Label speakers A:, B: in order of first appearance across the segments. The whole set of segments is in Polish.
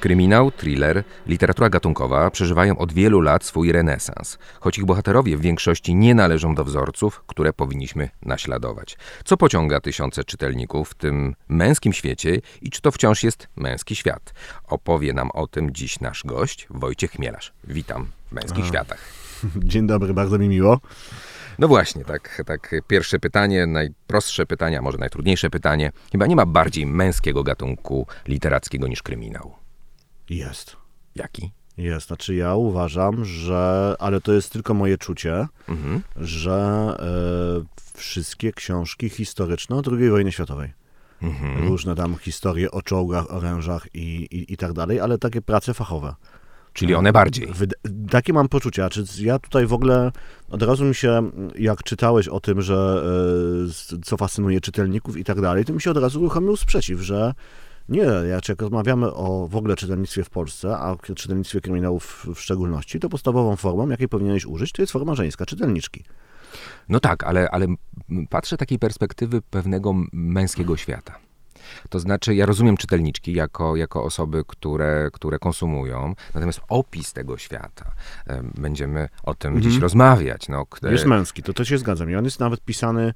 A: Kryminał, thriller, literatura gatunkowa przeżywają od wielu lat swój renesans, choć ich bohaterowie w większości nie należą do wzorców, które powinniśmy naśladować. Co pociąga tysiące czytelników w tym męskim świecie i czy to wciąż jest męski świat? Opowie nam o tym dziś nasz gość, Wojciech Chmielarz. Witam w Męskich Aha. Światach.
B: Dzień dobry, bardzo mi miło.
A: No właśnie, tak, tak. Pierwsze pytanie, najprostsze pytanie, a może najtrudniejsze pytanie. Chyba nie ma bardziej męskiego gatunku literackiego niż kryminał.
B: Jest.
A: Jaki?
B: Jest. Znaczy ja uważam, że, ale to jest tylko moje czucie, mhm. że e, wszystkie książki historyczne o II wojnie światowej, mhm. różne tam historie o czołgach, orężach i, i, i tak dalej, ale takie prace fachowe.
A: Czyli one bardziej.
B: Takie mam poczucia. Czy ja tutaj w ogóle od razu mi się, jak czytałeś o tym, że e, co fascynuje czytelników i tak dalej, to mi się od razu uruchomił sprzeciw, że nie, jak rozmawiamy o w ogóle czytelnictwie w Polsce, a czytelnictwie kryminałów w szczególności, to podstawową formą, jakiej powinieneś użyć, to jest forma żeńska, czytelniczki.
A: No tak, ale, ale patrzę takiej perspektywy pewnego męskiego świata. To znaczy, ja rozumiem czytelniczki jako, jako osoby, które, które konsumują, natomiast opis tego świata, będziemy o tym mhm. dziś rozmawiać. No,
B: Jest męski, to, to się zgadzam. I on jest nawet pisany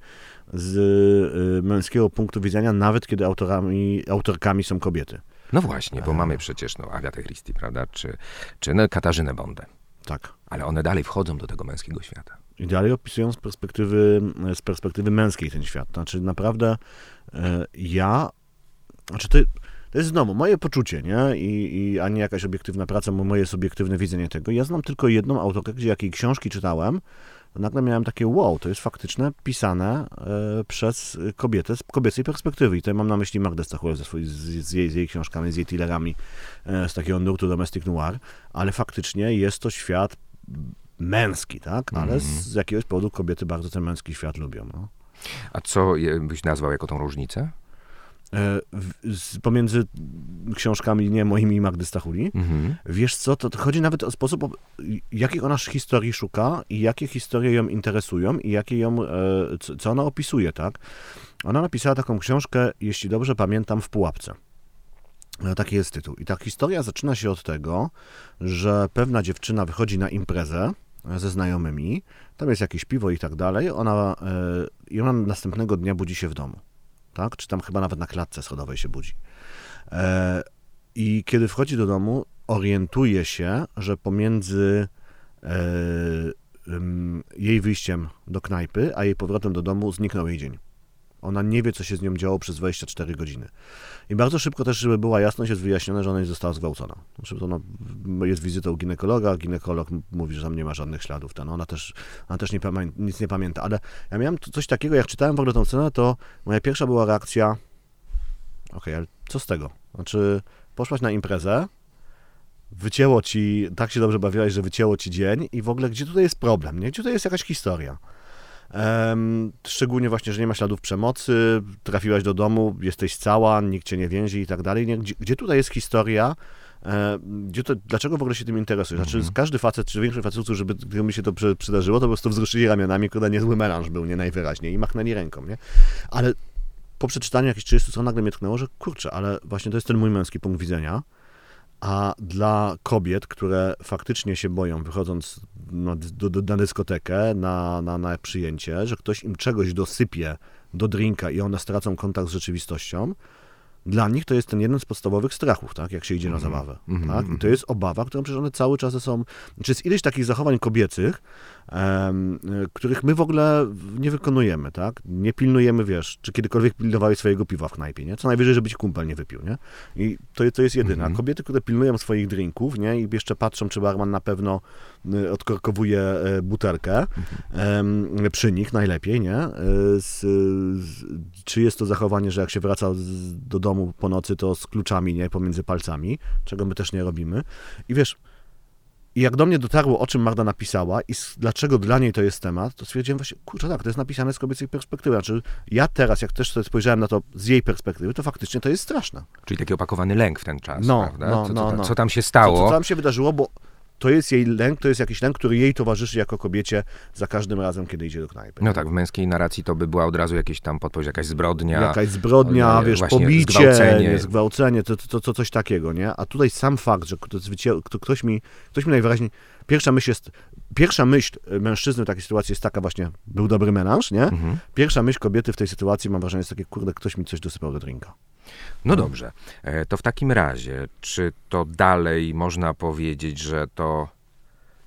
B: z y, męskiego punktu widzenia, nawet kiedy autorami, autorkami są kobiety.
A: No właśnie, bo e. mamy przecież no, Agatę Christie, prawda, czy, czy no, Katarzynę Bondę.
B: Tak.
A: Ale one dalej wchodzą do tego męskiego świata.
B: I dalej opisują z perspektywy, z perspektywy męskiej ten świat. Znaczy naprawdę e, ja, znaczy to, to jest znowu moje poczucie, nie? I, I, a nie jakaś obiektywna praca, bo moje subiektywne widzenie tego. Ja znam tylko jedną autorkę, gdzie jakiej książki czytałem, nagle miałem takie wow, to jest faktyczne pisane e, przez kobietę z kobiecej perspektywy. I tutaj mam na myśli Magdę Stachurę ze swój, z, z, jej, z jej książkami, z jej thrillerami e, z takiego nurtu domestic noir, ale faktycznie jest to świat męski, tak? Ale mm. z jakiegoś powodu kobiety bardzo ten męski świat lubią. No.
A: A co byś nazwał jako tą różnicę?
B: E, pomiędzy książkami nie moimi Magdy Stachuli. Mhm. Wiesz co, to, to, chodzi nawet o sposób, jakiej ona historii szuka i jakie historie ją interesują i jakie ją, e, co ona opisuje, tak? Ona napisała taką książkę, jeśli dobrze pamiętam, w Pułapce. E, taki jest tytuł. I ta historia zaczyna się od tego, że pewna dziewczyna wychodzi na imprezę ze znajomymi, tam jest jakieś piwo i tak dalej, ona, i ona następnego dnia budzi się w domu tak? Czy tam chyba nawet na klatce schodowej się budzi. E, I kiedy wchodzi do domu, orientuje się, że pomiędzy e, jej wyjściem do knajpy, a jej powrotem do domu zniknął jej dzień. Ona nie wie, co się z nią działo przez 24 godziny. I bardzo szybko też, żeby była jasność, jest wyjaśnione, że ona została zgwałcona. Znaczy, ona jest wizytą ginekologa, ginekolog mówi, że tam nie ma żadnych śladów. Ten. Ona też, ona też nie nic nie pamięta. Ale ja miałem coś takiego, jak czytałem w ogóle tą scenę, to moja pierwsza była reakcja, okej, okay, ale co z tego? Znaczy, poszłaś na imprezę, wycięło ci, tak się dobrze bawiłaś, że wycięło ci dzień i w ogóle gdzie tutaj jest problem, nie? Gdzie tutaj jest jakaś historia? Szczególnie właśnie, że nie ma śladów przemocy, trafiłaś do domu, jesteś cała, nikt cię nie więzi i tak dalej. Gdzie, gdzie tutaj jest historia? E, gdzie to, dlaczego w ogóle się tym interesujesz? Znaczy, mhm. każdy facet, czy większość facetów, żeby mi się to przydarzyło, to po prostu wzruszyli ramionami, kiedy niezły melanż był, nie najwyraźniej, i machnęli ręką, nie? Ale po przeczytaniu jakichś 30 stron nagle mnie tknęło, że kurczę, ale właśnie to jest ten mój męski punkt widzenia, a dla kobiet, które faktycznie się boją, wychodząc na, do, na dyskotekę, na, na, na przyjęcie, że ktoś im czegoś dosypie do drinka i one stracą kontakt z rzeczywistością, dla nich to jest ten jeden z podstawowych strachów, tak, jak się idzie na mhm. zabawę. Mm -hmm. tak? I to mhm. jest obawa, którą przecież one cały czas są. Znaczy jest ileś takich zachowań kobiecych, których my w ogóle nie wykonujemy, tak? Nie pilnujemy, wiesz, czy kiedykolwiek pilnowałeś swojego piwa w knajpie, nie? Co najwyżej, żeby ci kumpel nie wypił, nie? I to, to jest jedyna. -hmm. Kobiety, które pilnują swoich drinków, nie? I jeszcze patrzą, czy barman na pewno y, odkorkowuje e, butelkę -hmm. przy nich najlepiej, nie? Z, z, czy jest to zachowanie, że jak się wraca do domu domu po nocy, to z kluczami, nie, pomiędzy palcami, czego my też nie robimy. I wiesz, i jak do mnie dotarło, o czym Magda napisała i dlaczego dla niej to jest temat, to stwierdziłem właśnie, kurczę, tak, to jest napisane z kobiecej perspektywy. Znaczy, ja teraz, jak też sobie spojrzałem na to z jej perspektywy, to faktycznie to jest straszne.
A: Czyli taki opakowany lęk w ten czas, no, prawda? No, co, no, no. co tam się stało?
B: Co, co tam się wydarzyło, bo to jest jej lęk, to jest jakiś lęk, który jej towarzyszy jako kobiecie za każdym razem, kiedy idzie do knajpy.
A: No tak, w męskiej narracji to by była od razu jakieś tam podpowiedź, jakaś zbrodnia.
B: Jakaś zbrodnia,
A: e,
B: wiesz, pobicie,
A: zgwałcenie.
B: nie, zgwałcenie, to, to, to coś takiego, nie? A tutaj sam fakt, że ktoś, mi, ktoś mi najwyraźniej, pierwsza myśl jest, pierwsza myśl mężczyzny w takiej sytuacji jest taka właśnie, był dobry melanż, nie?
A: Mhm.
B: Pierwsza myśl kobiety w tej sytuacji, mam wrażenie, jest takie, kurde, ktoś mi coś dosypał do drinka.
A: No dobrze, E, to w takim razie, czy to dalej można powiedzieć, że to.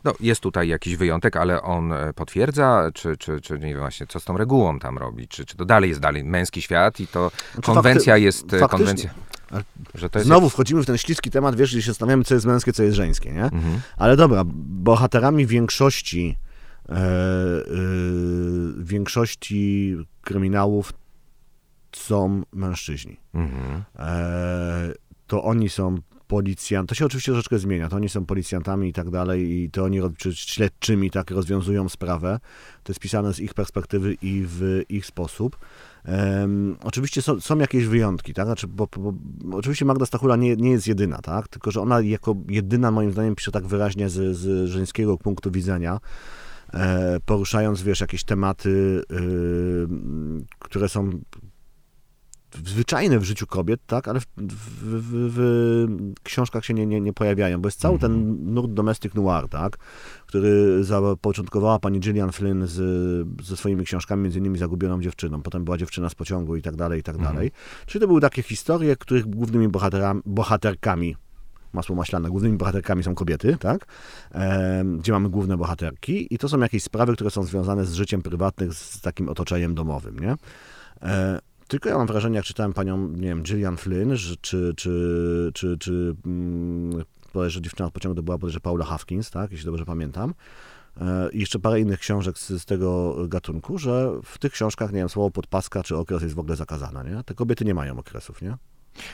A: No, jest tutaj jakiś wyjątek, ale on e, potwierdza, czy, czy, czy nie wiem właśnie, co z tą regułą tam robi? Czy, czy to dalej jest dalej męski świat i to konwencja
B: fakty-
A: jest e, konwencja.
B: Znowu wchodzimy w ten śliski temat, wiesz, gdzie się zastanawiamy, co jest męskie, co jest żeńskie, nie?
A: Mhm.
B: Ale dobra, bohaterami większości e, e, większości kryminałów są mężczyźni.
A: Mhm.
B: E, to oni są policjant, to się oczywiście troszeczkę zmienia, to oni są policjantami i tak dalej i to oni, czy śledczymi tak rozwiązują sprawę, to jest pisane z ich perspektywy i w ich sposób. Em, oczywiście są, są jakieś wyjątki, tak? Znaczy, bo, bo, bo, oczywiście Magda Stachula nie, nie jest jedyna, tak? Tylko, że ona jako jedyna moim zdaniem pisze tak wyraźnie z, z żeńskiego punktu widzenia, e, poruszając, wiesz, jakieś tematy, y, które są zwyczajne w życiu kobiet, tak, ale w, w, w, w książkach się nie, nie, nie pojawiają, bo jest cały ten nurt domestic noir, tak, który zapoczątkowała pani Gillian Flynn z, ze swoimi książkami, między innymi Zagubioną dziewczyną, potem była dziewczyna z pociągu i tak dalej, i tak dalej. Czyli to były takie historie, których głównymi bohaterami, bohaterkami masło maślane, głównymi bohaterkami są kobiety, tak? Em, gdzie mamy główne bohaterki i to są jakieś sprawy, które są związane z życiem prywatnym, z takim otoczeniem domowym, nie? E, tylko ja mam wrażenie, jak czytałem panią, nie wiem, Gillian Flynn, że, czy, czy, czy, czy mm, bodajże dziewczyna od pociągu to była bodajże Paula Hawkins, tak, jeśli dobrze pamiętam. E, I jeszcze parę innych książek z, z tego gatunku, że w tych książkach, nie wiem, słowo podpaska czy okres jest w ogóle zakazane, nie? Te kobiety nie mają okresów, nie?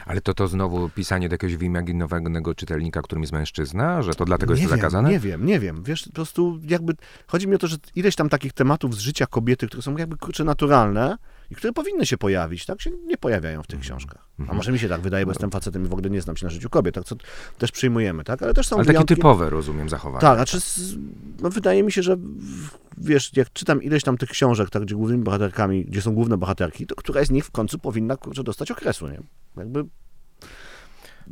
A: Ale to to znowu pisanie do jakiegoś wyimaginowanego czytelnika, którym jest mężczyzna, że to dlatego jest
B: nie
A: to
B: wiem,
A: zakazane?
B: Nie wiem, nie wiem. Wiesz, po prostu jakby chodzi mi o to, że ileś tam takich tematów z życia kobiety, które są jakby kurczę naturalne i które powinny się pojawić, tak się nie pojawiają w tych książkach. A może mi się tak wydaje, bo jestem facetem i w ogóle nie znam się na życiu kobiet, tak co też przyjmujemy, tak? Ale też są
A: Ale takie
B: wyjątki.
A: typowe, rozumiem, zachowania.
B: Tak, znaczy, z- no wydaje mi się, że wiesz, jak czytam ileś tam tych książek, tak, gdzie głównymi bohaterkami, gdzie są główne bohaterki, to któraś z nich w końcu powinna, kurczę, dostać okresu, nie? Jakby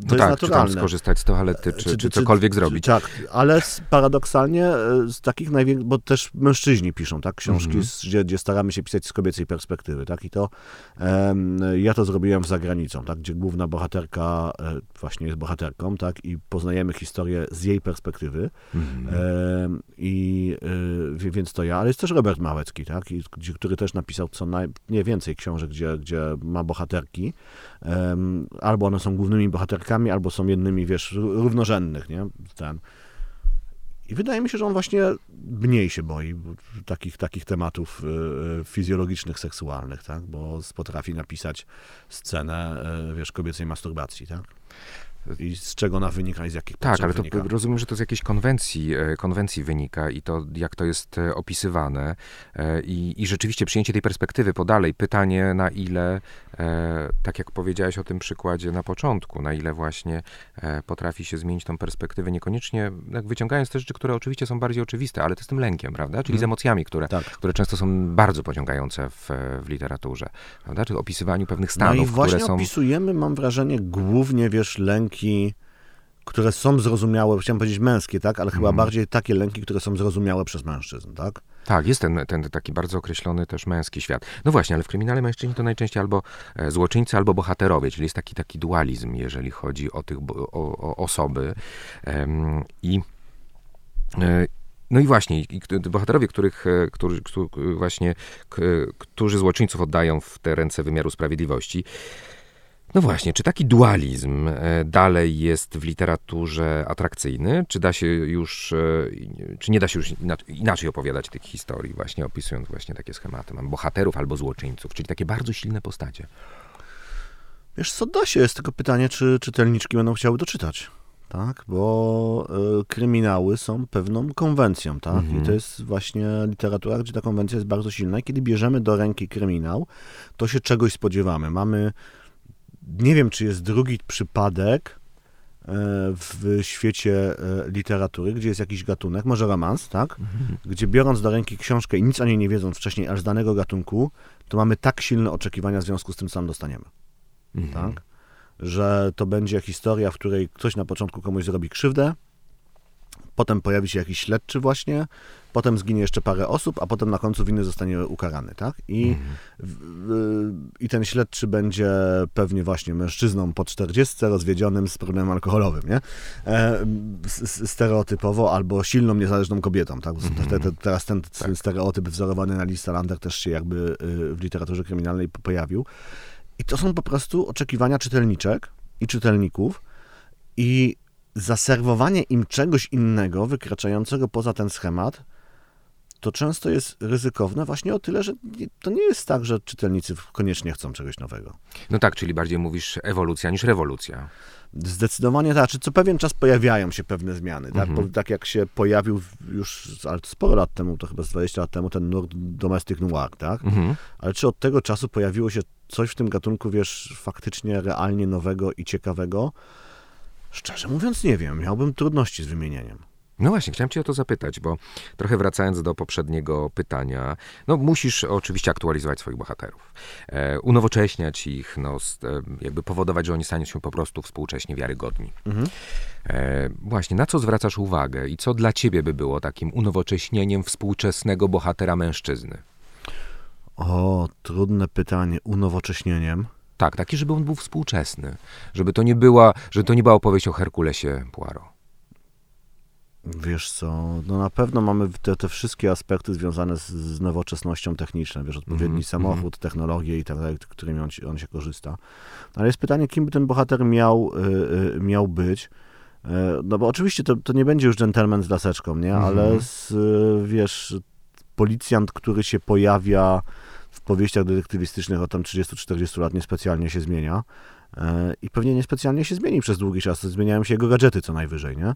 B: to
A: No
B: jest
A: tak, czy tam
B: naturalne.
A: skorzystać z toalety, czy, czy, cokolwiek zrobić.
B: Tak, ale paradoksalnie e, z takich największych, bo też mężczyźni piszą, tak, książki,
A: Mhm.
B: z, gdzie, gdzie staramy się pisać z kobiecej perspektywy, tak, i to em, ja to zrobiłem za granicą, tak, gdzie główna bohaterka e, właśnie jest bohaterką, tak, i poznajemy historię z jej perspektywy
A: Mhm.
B: em, i e, więc to ja, ale jest też Robert Małecki, tak, i, który też napisał co naj, nie więcej książek, gdzie, gdzie ma bohaterki, em, albo one są głównymi bohaterkami, albo są jednymi, wiesz, równorzędnych, nie? Ten. I wydaje mi się, że on właśnie mniej się boi bo- takich, takich tematów e, fizjologicznych, seksualnych, tak? Bo potrafi napisać scenę, e, wiesz, kobiecej masturbacji, tak? I z czego ona wynika i z jakich
A: Tak, ale to
B: wynika.
A: rozumiem, że to z jakiejś konwencji, e, konwencji wynika i to, jak to jest e, opisywane. E, I, I rzeczywiście przyjęcie tej perspektywy podalej, pytanie na ile, tak jak powiedziałeś o tym przykładzie na początku, na ile właśnie potrafi się zmienić tą perspektywę, niekoniecznie jak wyciągając te rzeczy, które oczywiście są bardziej oczywiste, ale to z tym lękiem, prawda? Czyli z
B: Mhm.
A: emocjami, które,
B: Tak.
A: które często są bardzo pociągające w, w literaturze, prawda? Czy opisywaniu pewnych
B: No
A: stanów,
B: i właśnie
A: które są...
B: opisujemy, mam wrażenie, głównie, wiesz, lęki, które są zrozumiałe, chciałem powiedzieć męskie, tak? Ale chyba
A: Mhm.
B: bardziej takie lęki, które są zrozumiałe przez mężczyzn, tak?
A: Tak, jest ten, ten taki bardzo określony też męski świat. No właśnie, ale w kryminale mężczyźni to najczęściej albo e, złoczyńcy, albo bohaterowie, czyli jest taki, taki dualizm, jeżeli chodzi o tych o, o osoby. Em, I e, no i właśnie, i bohaterowie, których, e, którzy, którzy właśnie, którzy złoczyńców oddają w te ręce wymiaru sprawiedliwości. No właśnie, czy taki dualizm e, dalej jest w literaturze atrakcyjny? Czy da się już, e, czy nie da się już inac- inaczej opowiadać tych historii, właśnie opisując właśnie takie schematy? Mam bohaterów albo złoczyńców, czyli takie bardzo silne postacie.
B: Wiesz, co da się, jest tylko pytanie, czy czytelniczki będą chciały doczytać. Tak, bo y, kryminały są pewną konwencją, tak?
A: Mhm.
B: I to jest właśnie literatura, gdzie ta konwencja jest bardzo silna. I kiedy bierzemy do ręki kryminał, to się czegoś spodziewamy. Mamy, nie wiem, czy jest drugi przypadek, w świecie literatury, gdzie jest jakiś gatunek, może romans, tak? Gdzie biorąc do ręki książkę i nic o niej nie wiedząc wcześniej, aż z danego gatunku, to mamy tak silne oczekiwania w związku z tym, co tam dostaniemy.
A: Mhm.
B: Tak? Że to będzie historia, w której ktoś na początku komuś zrobi krzywdę, potem pojawi się jakiś śledczy właśnie, potem zginie jeszcze parę osób, a potem na końcu winny zostanie ukarany, tak? I, w, w, I ten śledczy będzie pewnie właśnie mężczyzną po 40, rozwiedzionym z problemem alkoholowym, nie? E, stereotypowo, albo silną, niezależną kobietą, tak? Te, te, teraz ten tak. stereotyp wzorowany na Lisa Lander też się jakby y, w literaturze kryminalnej pojawił. I to są po prostu oczekiwania czytelniczek i czytelników i zaserwowanie im czegoś innego, wykraczającego poza ten schemat, to często jest ryzykowne właśnie o tyle, że to nie jest tak, że czytelnicy koniecznie chcą czegoś nowego.
A: No tak, czyli bardziej mówisz ewolucja niż rewolucja.
B: Zdecydowanie tak. Czy co pewien czas pojawiają się pewne zmiany. Tak, mhm. tak jak się pojawił już ale sporo lat temu, to chyba z 20 lat temu, ten nurt domestic noir, tak? Mhm. Ale czy od tego czasu pojawiło się coś w tym gatunku, wiesz, faktycznie realnie nowego i ciekawego? Szczerze mówiąc, nie wiem. Miałbym trudności z wymienieniem.
A: No właśnie, chciałem Cię o to zapytać, bo trochę wracając do poprzedniego pytania, no musisz oczywiście aktualizować swoich bohaterów, e, unowocześniać ich, no, e, jakby powodować, że oni staną się po prostu współcześnie wiarygodni. Mhm. E, właśnie, na co zwracasz uwagę i co dla Ciebie by było takim unowocześnieniem współczesnego bohatera mężczyzny?
B: O, trudne pytanie. Unowocześnieniem?
A: Tak, taki, żeby on był współczesny. Żeby to nie była, żeby to nie była opowieść o Herkulesie Poirot.
B: Wiesz co, no na pewno mamy te, te wszystkie aspekty związane z, z nowoczesnością techniczną, wiesz, odpowiedni mm -hmm. samochód, technologie i tak dalej, którymi on, on się korzysta. Ale jest pytanie, kim by ten bohater miał, y, y, miał być. Y, no bo oczywiście to, to nie będzie już dżentelmen z laseczką, nie? Mm -hmm. Ale z, wiesz, policjant, który się pojawia w powieściach detektywistycznych od tam 30-40 lat niespecjalnie się zmienia. E, I pewnie niespecjalnie się zmieni przez długi czas. Zmieniają się jego gadżety co najwyżej, nie?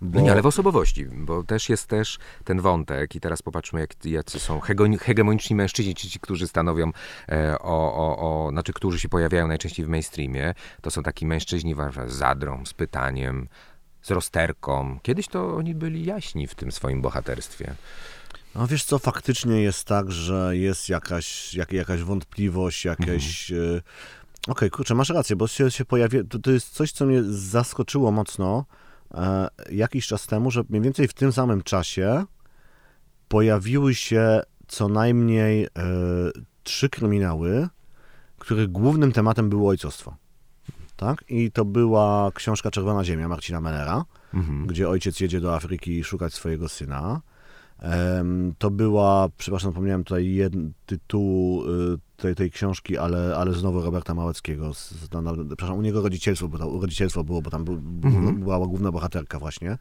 A: Bo... Nie, ale w osobowości, bo też jest też ten wątek i teraz popatrzmy, jak, jacy są hegemoniczni mężczyźni, ci, ci którzy stanowią e, o, o, o, znaczy, którzy się pojawiają najczęściej w mainstreamie. To są taki mężczyźni z zadrą, z pytaniem, z rozterką. Kiedyś to oni byli jaśni w tym swoim bohaterstwie.
B: No wiesz co, faktycznie jest tak, że jest jakaś, jak, jakaś wątpliwość, jakieś... Mhm. Okej, okay, kurczę, masz rację, bo się, się pojawi... To, to jest coś, co mnie zaskoczyło mocno e, jakiś czas temu, że mniej więcej w tym samym czasie pojawiły się co najmniej e, trzy kryminały, których głównym tematem było ojcostwo. Tak? I to była książka Czerwona Ziemia Marcina Mellera, mhm. gdzie ojciec jedzie do Afryki szukać swojego syna. To była, przepraszam, zapomniałem tutaj jeden tytuł y, tej, tej książki, ale, ale znowu Roberta Małeckiego. Z, z, na, przepraszam, u niego rodzicielstwo, bo tam, rodzicielstwo było, bo tam był, mhm. była główna bohaterka właśnie.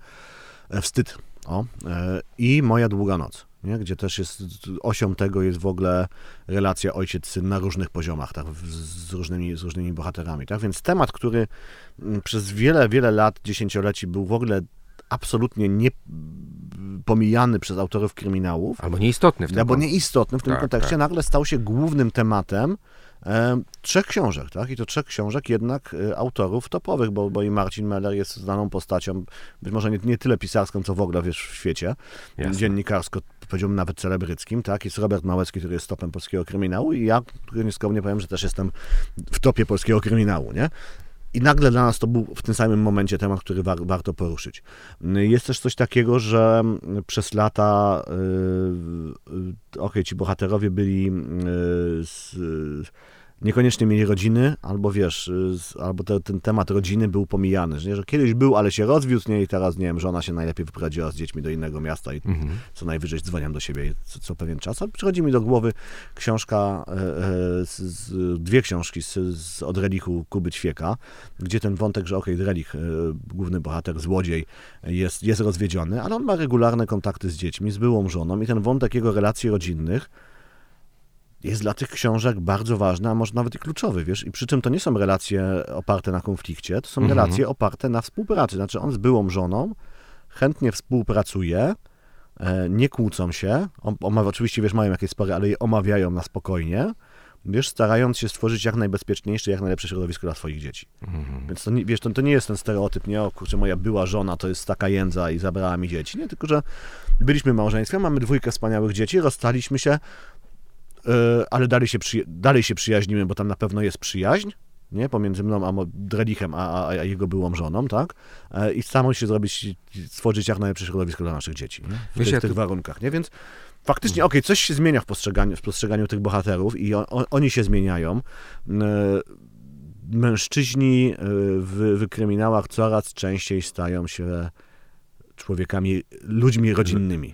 B: E, wstyd. O. E, I Moja długa noc, nie? gdzie też jest osią tego jest w ogóle relacja ojciec-syn na różnych poziomach, tak? z, różnymi, z różnymi bohaterami. Tak? Więc temat, który mm, przez wiele, wiele lat, dziesięcioleci był w ogóle absolutnie nie pomijany przez autorów kryminałów.
A: Albo nieistotny w tym
B: Albo nieistotny w tym tak, kontekście, tak. nagle stał się głównym tematem e, trzech książek, tak? I to trzech książek jednak e, autorów topowych, bo, bo i Marcin Meller jest znaną postacią, być może nie, nie tyle pisarską, co w ogóle, wiesz, w świecie, Jasne. dziennikarsko, powiedziałbym nawet celebryckim, tak? Jest Robert Małecki, który jest topem polskiego kryminału i ja, który nieskromnie powiem, że też jestem w topie polskiego kryminału, nie? I nagle dla nas to był w tym samym momencie temat, który war, warto poruszyć. Jest też coś takiego, że przez lata, yy, okej, okay, ci bohaterowie byli yy, z, niekoniecznie mieli rodziny, albo wiesz, albo te, ten temat rodziny był pomijany, że, nie, że kiedyś był, ale się rozwiódł, nie, i teraz, nie wiem, żona się najlepiej wyprowadziła z dziećmi do innego miasta i mhm. co najwyżej dzwonią do siebie co, co, pewien czas. A przychodzi mi do głowy książka, e, e, z, z, dwie książki z, z od Relichu Kuby Ćwieka, gdzie ten wątek, że okej, okay, Relich, e, główny bohater, złodziej, jest, jest rozwiedziony, ale on ma regularne kontakty z dziećmi, z byłą żoną i ten wątek jego relacji rodzinnych jest dla tych książek bardzo ważny, a może nawet i kluczowy, wiesz, i przy czym to nie są relacje oparte na konflikcie, to są mhm. relacje oparte na współpracy, znaczy on z byłą żoną chętnie współpracuje, e, nie kłócą się, on, oczywiście, wiesz, mają jakieś spory, ale je omawiają na spokojnie, wiesz, starając się stworzyć jak najbezpieczniejsze, jak najlepsze środowisko dla swoich dzieci. Więc to nie, wiesz, to, to nie jest ten stereotyp, nie, o kurczę, moja była żona to jest taka jędza i zabrała mi dzieci, nie, tylko, że byliśmy małżeństwem, mamy dwójkę wspaniałych dzieci, rozstaliśmy się, ale dalej się, przyja- dalej się przyjaźnimy, bo tam na pewno jest przyjaźń, nie, pomiędzy mną a Drelichem, a, a, a jego byłą żoną, tak, E, i staramy się zrobić, stworzyć jak najlepsze środowisko dla naszych dzieci, nie? w
A: Wiesz,
B: tych,
A: ja
B: tych warunkach, nie, więc faktycznie, okej, coś się zmienia w postrzeganiu, w postrzeganiu tych bohaterów i o, o, oni się zmieniają. E, Mężczyźni e, w, w kryminałach coraz częściej stają się człowiekami, ludźmi rodzinnymi.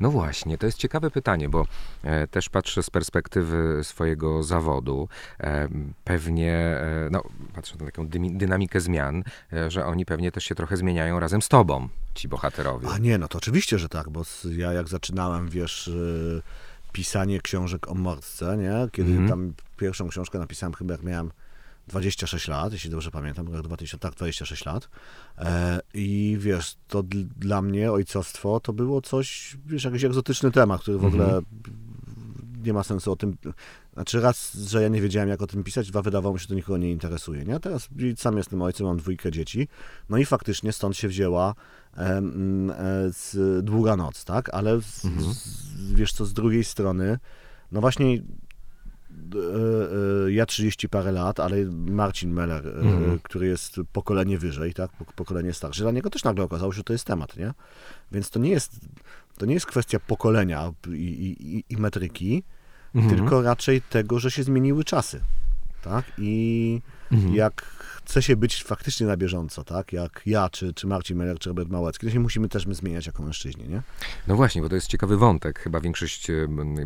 A: No właśnie, to jest ciekawe pytanie, bo e, też patrzę z perspektywy swojego zawodu. E, pewnie, e, no, patrzę na taką dynamikę zmian, że oni pewnie też się trochę zmieniają razem z tobą, ci bohaterowie.
B: A nie, no to oczywiście, że tak, bo ja jak zaczynałem, wiesz, pisanie książek o mordce, nie? Kiedy
A: Mhm.
B: tam pierwszą książkę napisałem chyba jak miałem 26 lat, jeśli dobrze pamiętam, rok 2000, tak, 26 lat. E, I wiesz, to dl- dla mnie ojcostwo to było coś, wiesz, jakiś egzotyczny temat, który w
A: Mhm.
B: ogóle nie ma sensu o tym. Znaczy, raz, że ja nie wiedziałem, jak o tym pisać, dwa, wydawało mi się, że to nikogo nie interesuje. Nie? Teraz sam jestem ojcem, mam dwójkę dzieci. No i faktycznie stąd się wzięła e, z długa noc, tak? Ale z,
A: Mhm.
B: z, wiesz co, z drugiej strony, no właśnie. E, e, Ja 30 parę lat, ale Marcin Meller, e,
A: Mhm.
B: który jest pokolenie wyżej, tak, pok- pokolenie starsze, dla niego też nagle okazało się, że to jest temat, nie? Więc to nie jest, to nie jest kwestia pokolenia i, i, i- i metryki,
A: Mhm.
B: tylko raczej tego, że się zmieniły czasy, tak? I
A: Mhm.
B: jak chce się być faktycznie na bieżąco, tak? Jak ja, czy, czy Marcin Meller, czy Robert Małecki, to się musimy też my zmieniać jako mężczyźni, nie?
A: No właśnie, bo to jest ciekawy wątek. Chyba większość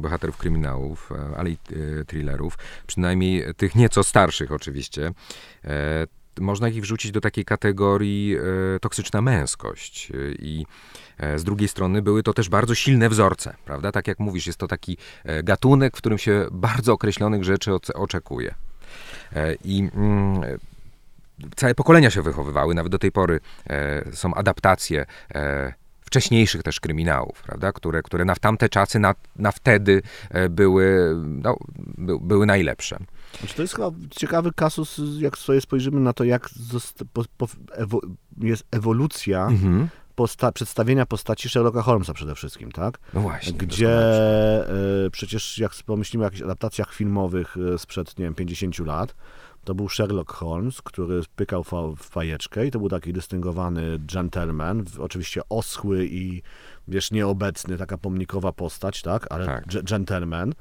A: bohaterów kryminałów, e, ale i e, thrillerów, przynajmniej tych nieco starszych oczywiście, e, można ich wrzucić do takiej kategorii e, toksyczna męskość. I e, z drugiej strony były to też bardzo silne wzorce, prawda? Tak jak mówisz, jest to taki e, gatunek, w którym się bardzo określonych rzeczy oczekuje. E, I mm, całe pokolenia się wychowywały, nawet do tej pory e, są adaptacje e, wcześniejszych też kryminałów, prawda, które, które na tamte czasy, na, na wtedy były, no, by, były najlepsze.
B: Znaczy, to jest chyba ciekawy kasus, jak sobie spojrzymy na to, jak zosta- po, po, ewo, jest ewolucja
A: Mhm.
B: Posta, przedstawienia postaci Sherlocka Holmesa przede wszystkim, tak?
A: No właśnie.
B: Gdzie e, przecież jak pomyślimy o jakichś adaptacjach filmowych e, sprzed, nie wiem, 50 lat, to był Sherlock Holmes, który pykał fa, w fajeczkę i to był taki dystyngowany gentleman, oczywiście oschły i wiesz, nieobecny, taka pomnikowa postać, tak, ale
A: Tak.
B: gentleman.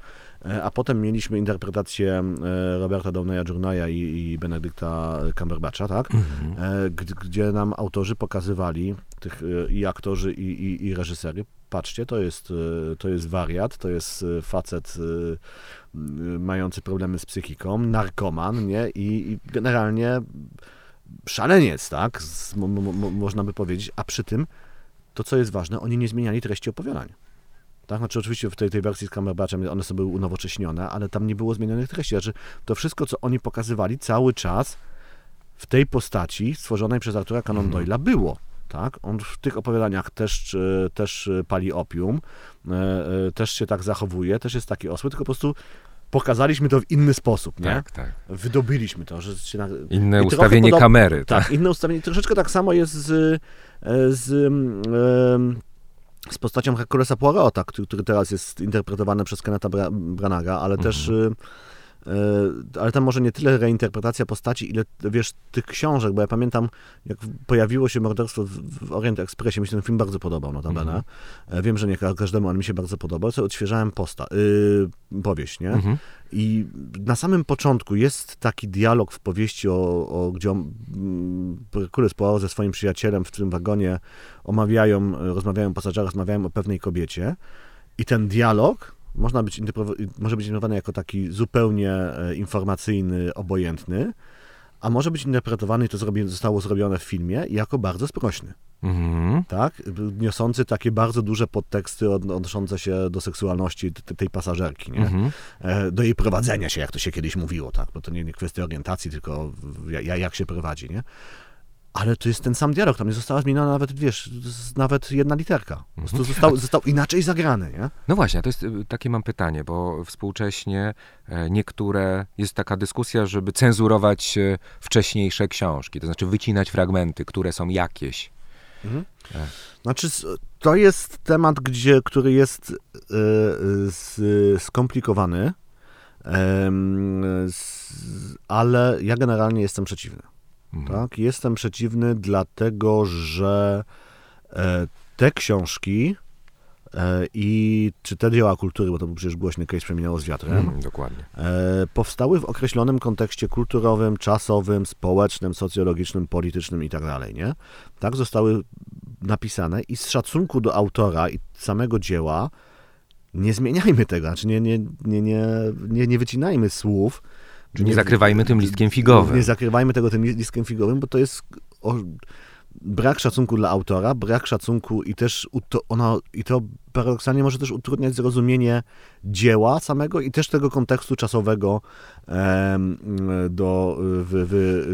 B: E, A potem mieliśmy interpretację e, Roberta Downeya Jr. i, i Benedykta Cumberbatcha, tak?
A: Mhm.
B: e, gdzie nam autorzy pokazywali, tych i aktorzy, i, i, i reżysery, patrzcie, to jest, to jest wariat, to jest facet mający problemy z psychiką, narkoman, nie? I, i generalnie szaleniec, tak? Z, mo, mo, mo, można by powiedzieć, a przy tym, to co jest ważne, oni nie zmieniali treści opowiadania. Tak, znaczy oczywiście w tej, tej wersji z Cumberbatchem one sobie były unowocześnione, ale tam nie było zmienionych treści. Znaczy to wszystko, co oni pokazywali cały czas w tej postaci stworzonej przez Artura Conan
A: Mhm.
B: Doyle'a było. Tak? On w tych opowiadaniach też, e, też e, pali opium, e, też się tak zachowuje, też jest taki osły, tylko po prostu pokazaliśmy to w inny sposób, nie?
A: Tak, tak.
B: Wydobyliśmy to, że się na...
A: Inne ustawienie
B: podob-
A: kamery.
B: Tak, inne ustawienie. Troszeczkę tak samo jest z, z, mm, z postacią Herkulesa Poirota, który, który teraz jest interpretowany przez Kenneta Bra Branaga, ale też
A: Mhm.
B: e, e, ale tam może nie tyle reinterpretacja postaci, ile wiesz, tych książek, bo ja pamiętam, jak pojawiło się morderstwo w, Orient Expressie, mi się ten film bardzo podobał, notabene.
A: Mhm.
B: E, Wiem, że nie ka- każdemu, ale mi się bardzo podobał, co odświeżałem posta, y, powieść, nie?
A: Mhm.
B: I na samym początku jest taki dialog w powieści, o, o, gdzie on, mm, Herkules Poirot ze swoim przyjacielem w tym wagonie omawiają, e, rozmawiają pasażerowie, rozmawiają o pewnej kobiecie i ten dialog można być może być interpretowany jako taki zupełnie e, informacyjny, obojętny, a może być interpretowany, i to zrobi, zostało zrobione w filmie, jako bardzo sprośny
A: Mhm.
B: tak? Niosący takie bardzo duże podteksty od- odnoszące się do seksualności tej pasażerki, nie?
A: Mhm.
B: E, Do jej prowadzenia się, jak to się kiedyś mówiło, tak? Bo to nie, nie kwestia orientacji, tylko jak się prowadzi, nie? Ale to jest ten sam dialog, tam nie została zmieniona nawet, wiesz, nawet jedna literka. Prostu został, został inaczej zagrany, nie?
A: No właśnie, to jest y, takie mam pytanie, bo współcześnie e, niektóre, jest taka dyskusja, żeby cenzurować e, wcześniejsze książki, to znaczy wycinać fragmenty, które są jakieś.
B: Znaczy, s- to jest temat, gdzie, który jest e, skomplikowany, ale ja generalnie jestem przeciwny.
A: Mhm.
B: Tak? Jestem przeciwny, dlatego że e, te książki e, i czy te dzieła kultury, bo to był przecież głośny case przemieniało z wiatrem,
A: Mm, dokładnie.
B: e, powstały w określonym kontekście kulturowym, czasowym, społecznym, socjologicznym, politycznym i tak dalej, nie? Tak zostały napisane i z szacunku do autora i samego dzieła nie zmieniajmy tego, znaczy nie, nie, nie, nie, nie, nie wycinajmy słów.
A: Nie zakrywajmy tym listkiem figowym.
B: Nie zakrywajmy tego tym listkiem figowym, bo to jest o, brak szacunku dla autora, brak szacunku i też ono, i to paradoksalnie może też utrudniać zrozumienie dzieła samego i też tego kontekstu czasowego, em, do, w,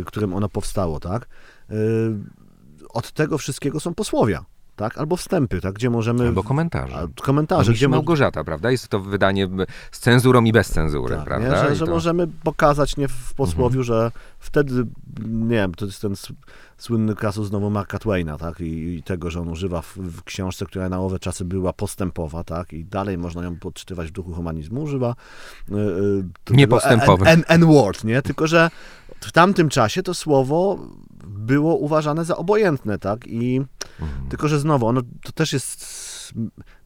B: w którym ono powstało, tak? Y, Od tego wszystkiego są posłowia, tak? Albo wstępy, tak? Gdzie możemy...
A: Albo komentarze.
B: a, komentarze, gdzie
A: Małgorzata, prawda? Jest to wydanie z cenzurą i bez cenzury,
B: tak,
A: prawda?
B: nie? Że, że
A: to-
B: możemy pokazać nie w posłowiu, że wtedy, nie wiem, to jest ten słynny kasus znowu Marka Twaina, tak, i, i tego, że on używa w, w książce, która na owe czasy była postępowa, tak, i dalej można ją podczytywać w duchu humanizmu, używa y, y, tego
A: Niepostępowy.
B: N- N- N-word, nie, tylko, że w tamtym czasie to słowo było uważane za obojętne, tak, i
A: Mhm.
B: tylko, że znowu, ono to też jest.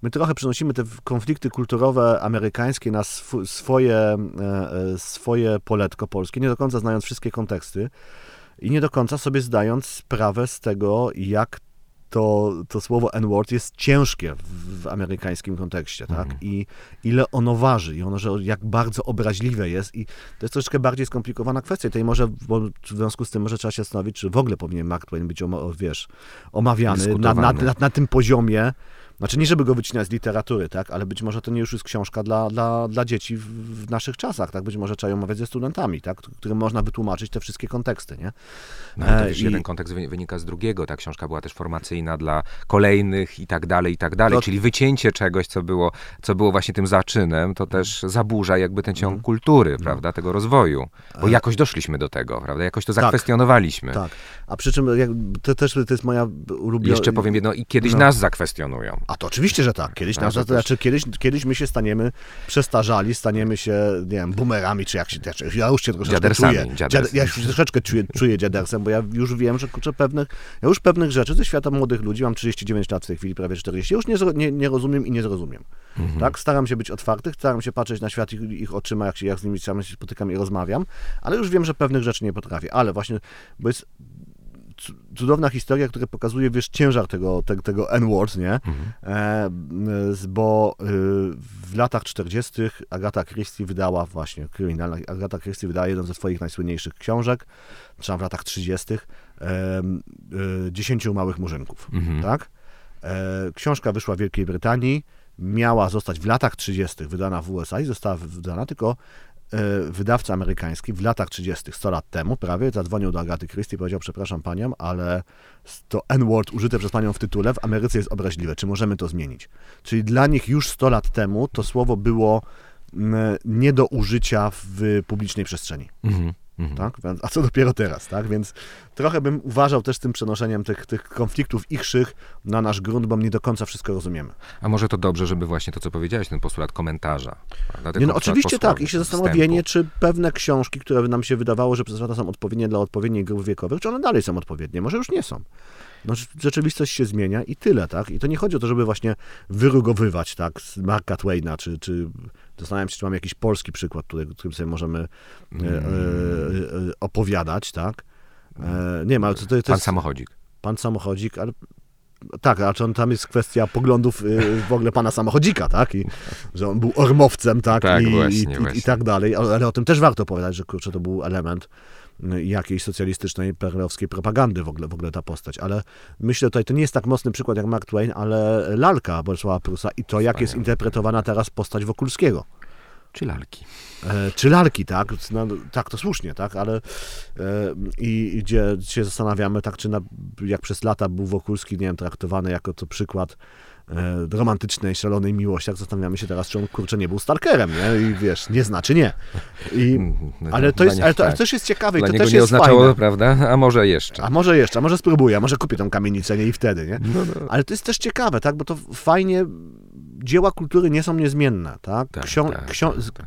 B: My trochę przenosimy te konflikty kulturowe amerykańskie na sw- swoje, e, e, swoje poletko polskie, nie do końca znając wszystkie konteksty i nie do końca sobie zdając sprawę z tego, jak to, to słowo N-word jest ciężkie w, w amerykańskim kontekście, tak?
A: Mhm.
B: I ile ono waży, i ono, że jak bardzo obraźliwe jest. I to jest troszeczkę bardziej skomplikowana kwestia. Tej może, bo w związku z tym może trzeba się zastanowić, czy w ogóle powinien Mark Twain być, wiesz, omawiany na, na, na, na tym poziomie. Znaczy nie, żeby go wycinać z literatury, tak? Ale być może to nie już jest książka dla, dla, dla dzieci w, w naszych czasach, tak? Być może trzeba ją omawiać ze studentami, tak? Którym można wytłumaczyć te wszystkie konteksty, nie?
A: No, ale to
B: E,
A: wiesz,
B: i-
A: jeden kontekst wy- wynika z drugiego. Ta książka była też formacyjna dla kolejnych i tak dalej, i tak dalej.
B: To-
A: Czyli wycięcie czegoś, co było, co było właśnie tym zaczynem, to też zaburza jakby ten ciąg
B: Mhm.
A: kultury, prawda, tego rozwoju. Bo jakoś doszliśmy do tego, prawda, jakoś to
B: Tak.
A: zakwestionowaliśmy.
B: Tak. A przy czym to też to jest moja ulubiona...
A: Jeszcze powiem jedno, i kiedyś
B: No.
A: nas zakwestionują.
B: A to oczywiście, że tak. Kiedyś, nas,
A: to
B: znaczy, kiedyś, kiedyś my się staniemy przestarzali, staniemy się, nie wiem, boomerami, czy jak się, ja już się troszeczkę
A: Dziadersami,
B: czuję. ja się troszeczkę czuję, czuję dziadersem, bo ja już wiem, że kurczę, pewnych, ja już pewnych rzeczy ze świata młodych ludzi, mam 39 lat w tej chwili, prawie 40, ja już nie, nie, nie rozumiem i nie zrozumiem.
A: Mhm.
B: Tak? Staram się być otwarty, staram się patrzeć na świat ich, ich oczyma, jak, się, jak z nimi sam się spotykam i rozmawiam, ale już wiem, że pewnych rzeczy nie potrafię. Ale właśnie, bo jest cudowna historia, która pokazuje, wiesz, ciężar tego, te, tego N-word, nie? E, z- bo y, w latach 40. Agata Christie wydała właśnie, kryminalna, Agata Christie wydała jeden ze swoich najsłynniejszych książek, czy w latach 30. em, y, Dziesięciu małych murzynków,
A: Mhm.
B: tak? E, książka wyszła w Wielkiej Brytanii, miała zostać w latach 30. wydana w USA i została wydana, tylko e, wydawca amerykański w latach 30., 100 lat temu prawie, zadzwonił do Agaty Christie i powiedział, przepraszam panią, ale to N-word użyte przez panią w tytule w Ameryce jest obraźliwe, czy możemy to zmienić? Czyli dla nich już 100 lat temu to słowo było mm, nie do użycia w publicznej przestrzeni.
A: Mhm. Mhm.
B: Tak? A co dopiero teraz, tak? Więc trochę bym uważał też tym przenoszeniem tych, tych konfliktów ichszych na nasz grunt, bo nie do końca wszystko rozumiemy.
A: A może to dobrze, żeby właśnie to, co powiedziałeś, ten postulat komentarza.
B: Nie, no oczywiście tak. I się zastanowienie, czy pewne książki, które nam się wydawało, że przez lata są odpowiednie dla odpowiednich grup wiekowych, czy one dalej są odpowiednie? Może już nie są. No, rze- rzeczywistość się zmienia i tyle, tak? I to nie chodzi o to, żeby właśnie wyrugowywać, tak, z Marka Twaina, czy, czy zastanawiam się, czy mam jakiś polski przykład, który, którym sobie możemy e, e, e, opowiadać, tak? E, nie ma, ale to, to, to
A: Pan
B: jest
A: samochodzik.
B: pan samochodzik, ale tak, a czy on, tam jest kwestia poglądów y, w ogóle pana samochodzika, tak? I że on był ormowcem, tak?
A: Tak,
B: I,
A: właśnie,
B: i,
A: właśnie.
B: I tak dalej, ale, o tym też warto powiedzieć, że kurczę, to był element jakiejś socjalistycznej, perlowskiej propagandy w ogóle, w ogóle ta postać, ale myślę tutaj, to nie jest tak mocny przykład jak Mark Twain, ale lalka Bolesława Prusa i to, jak jest interpretowana teraz postać Wokulskiego.
A: Czy lalki.
B: E, czy lalki, tak? No, tak, to słusznie, tak? Ale e, i, gdzie się zastanawiamy, tak, czy na, jak przez lata był Wokulski, nie wiem, traktowany jako to przykład romantycznej, szalonej miłości, jak zastanawiamy się teraz, czy on, kurczę, nie był stalkerem, nie? I wiesz, nie znaczy nie. I, ale, to jest, ale to ale też jest ciekawe i to też
A: nie
B: jest
A: oznaczało,
B: fajne.
A: prawda? A może jeszcze.
B: A może jeszcze, a może spróbuję, a może kupię tą kamienicę, nie? I wtedy, nie?
A: No, no.
B: Ale to jest też ciekawe, tak? Bo to fajnie, dzieła kultury nie są niezmienne, tak?
A: Tak,
B: Ksią-
A: tak, tak, tak.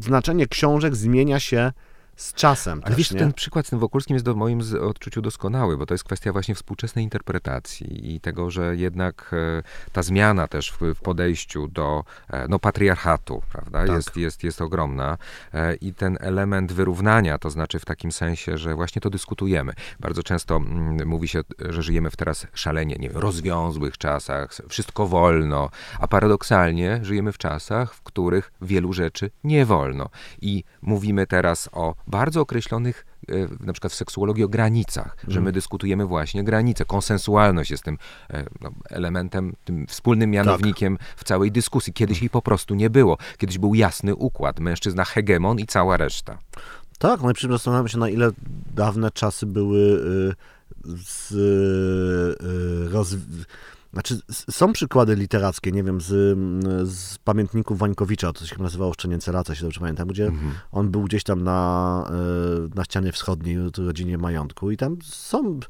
B: Znaczenie książek zmienia się z czasem
A: Ale
B: też,
A: wiesz,
B: nie?
A: ten przykład z tym Wokulskim jest do moim odczuciu doskonały, bo to jest kwestia właśnie współczesnej interpretacji i tego, że jednak e, ta zmiana też w, w podejściu do e, no, patriarchatu, prawda,
B: Tak.
A: jest, jest, jest ogromna e, i ten element wyrównania, to znaczy w takim sensie, że właśnie to dyskutujemy. Bardzo często mm, mówi się, że żyjemy w teraz szalenie, nie wiem, rozwiązłych czasach, wszystko wolno, a paradoksalnie żyjemy w czasach, w których wielu rzeczy nie wolno. I mówimy teraz o bardzo określonych, e, na przykład w seksuologii, o granicach, że my dyskutujemy właśnie granice. Konsensualność jest tym e, no, elementem, tym wspólnym mianownikiem w całej dyskusji. Kiedyś jej po prostu nie było. Kiedyś był jasny układ, mężczyzna hegemon i cała reszta.
B: Tak, no i przy zastanawiam się, na ile dawne czasy były y, z, roz... Znaczy, są przykłady literackie, nie wiem, z, z pamiętników Wańkowicza, to się nazywało Szczenięce lata, się dobrze pamiętam, gdzie on był gdzieś tam na, y, na ścianie wschodniej, w rodzinie majątku i tam są,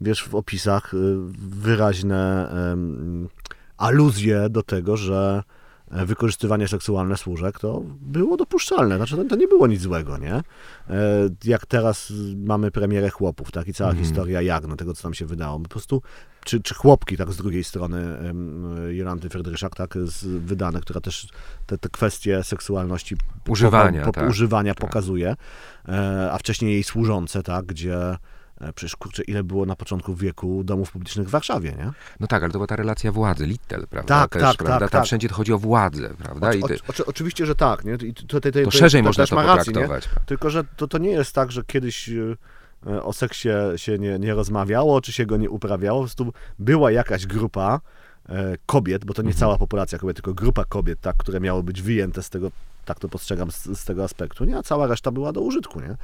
B: wiesz, w opisach y, wyraźne em, aluzje do tego, że e, wykorzystywanie seksualne służek to było dopuszczalne. Znaczy, to, to nie było nic złego, nie? E, Jak teraz mamy premierę chłopów, tak? I cała
A: Mhm.
B: historia Jagno, tego, co tam się wydało. Po prostu, czy, czy chłopki, tak, z drugiej strony Jolanty Fredryszak, tak, z, wydane, która też te, te kwestie seksualności
A: Używania,
B: po,
A: tak,
B: używania
A: tak.
B: pokazuje, e, a wcześniej jej służące, tak, gdzie e, przecież, kurczę, ile było na początku wieku domów publicznych w Warszawie, nie?
A: No tak, ale to była ta relacja władzy, Littel, prawda?
B: Tak,
A: Też,
B: tak,
A: prawda?
B: tak,
A: Tam
B: tak.
A: wszędzie chodzi o władzę, prawda? Ty,
B: oczy- oczy- oczywiście, że tak, nie? I tutaj, tutaj,
A: to szerzej można
B: też
A: to
B: rację, nie?
A: potraktować.
B: Tylko, że to, to nie jest tak, że kiedyś e, o seksie się nie, nie rozmawiało, czy się go nie uprawiało. Po prostu była jakaś grupa e, kobiet, bo to nie
A: Mhm.
B: cała populacja kobiet, tylko grupa kobiet, tak, które miały być wyjęte z tego, tak to postrzegam z, z tego aspektu, nie? A cała reszta była do użytku, nie?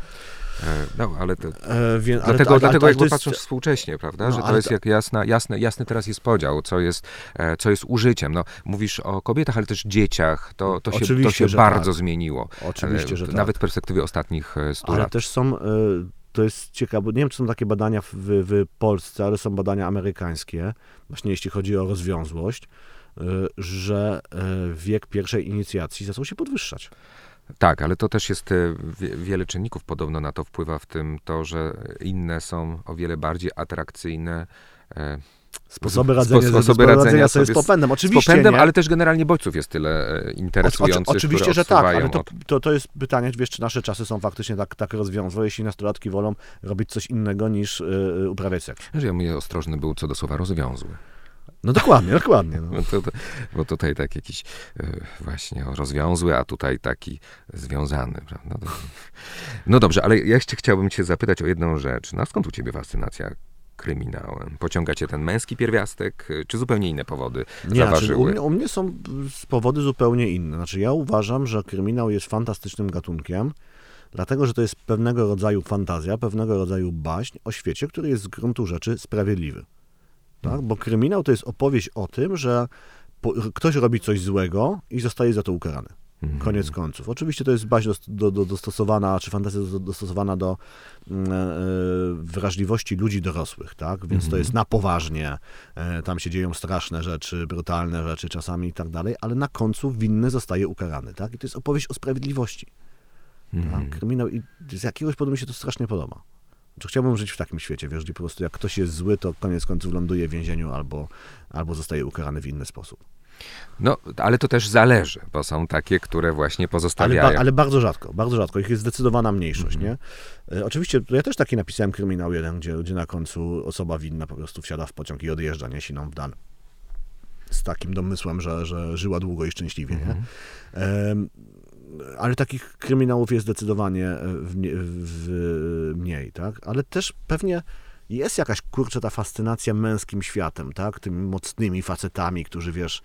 A: E, No, ale to,
B: E, wie, ale
A: Dlatego,
B: to- ale-
A: dlatego
B: ale
A: jakby
B: jest-
A: patrząc współcześnie, prawda,
B: No,
A: że to
B: ale
A: jest
B: to-
A: jak jasna, jasne, jasny teraz jest podział, co jest, e, co jest użyciem. No, mówisz o kobietach, ale też dzieciach, to, to się, to się bardzo
B: tak.
A: zmieniło.
B: Oczywiście, że tak.
A: Nawet w perspektywie ostatnich e, 100
B: Ale
A: lat.
B: też są, to jest ciekawe, nie wiem, czy są takie badania w, w Polsce, ale są badania amerykańskie, właśnie jeśli chodzi o rozwiązłość, że wiek pierwszej inicjacji zaczął się podwyższać.
A: Tak, ale to też jest, e, wie- wiele czynników podobno na to wpływa, w tym to, że inne są o wiele bardziej atrakcyjne. e,
B: Sposoby
A: Spo-
B: radzenia,
A: sposoby
B: sposoby
A: radzenia
B: radzenia sobie z
A: sobie z-
B: popędem.
A: Z
B: Oczywiście,
A: popędem,
B: nie?
A: ale też generalnie bodźców jest tyle e, interesujących,
B: oczy- Oczywiście, że tak, ale to, to, to jest pytanie, wiesz, czy nasze czasy są faktycznie tak, tak rozwiązłe, jeśli nastolatki wolą robić coś innego niż y, uprawiać seks.
A: Ja mówię, ostrożny był co do słowa rozwiązły.
B: No dokładnie, dokładnie. No.
A: No to, to, bo tutaj tak jakiś e, właśnie rozwiązły, a tutaj taki związany, prawda? To, no dobrze, ale ja jeszcze chciałbym cię zapytać o jedną rzecz. No skąd u ciebie fascynacja kryminałem? Pociąga cię ten męski pierwiastek, e, czy zupełnie inne powody
B: Nie, znaczy, u,
A: zaważyły?
B: mnie, u mnie są powody zupełnie inne. Znaczy, ja uważam, że kryminał jest fantastycznym gatunkiem, dlatego że to jest pewnego rodzaju fantazja, pewnego rodzaju baśń o świecie, który jest z gruntu rzeczy sprawiedliwy. Tak? Bo kryminał to jest opowieść o tym, że po, ktoś robi coś złego i zostaje za to ukarany.
A: Mhm.
B: Koniec końców. Oczywiście to jest dos- do, do, dostosowana, czy fantazja do- dostosowana do e, wrażliwości ludzi dorosłych, tak? Więc to jest na poważnie. E, tam się dzieją straszne rzeczy, brutalne rzeczy czasami i tak dalej, ale na końcu winny zostaje ukarany, tak? I to jest opowieść o sprawiedliwości. Tak? Kryminał i z jakiegoś powodu mi się to strasznie podoba. Znaczy, chciałbym żyć w takim świecie, wiesz, gdzie po prostu jak ktoś jest zły, to koniec końców ląduje w więzieniu albo, albo zostaje ukarany w inny sposób.
A: No, ale to też zależy, bo są takie, które właśnie
B: Ale,
A: pozostawiają.
B: ba, ale bardzo rzadko, bardzo rzadko. Ich jest zdecydowana mniejszość, nie? E, Oczywiście, ja też taki napisałem kryminał jeden, gdzie, gdzie na końcu osoba winna po prostu wsiada w pociąg i odjeżdża, nie? Siną w dan. Z takim domysłem, że, że żyła długo i szczęśliwie, nie? Em, ale takich kryminałów jest zdecydowanie e, w, w, mniej, tak? Ale też pewnie jest jakaś, kurczę, ta fascynacja męskim światem, tak? Tymi mocnymi facetami, którzy, wiesz,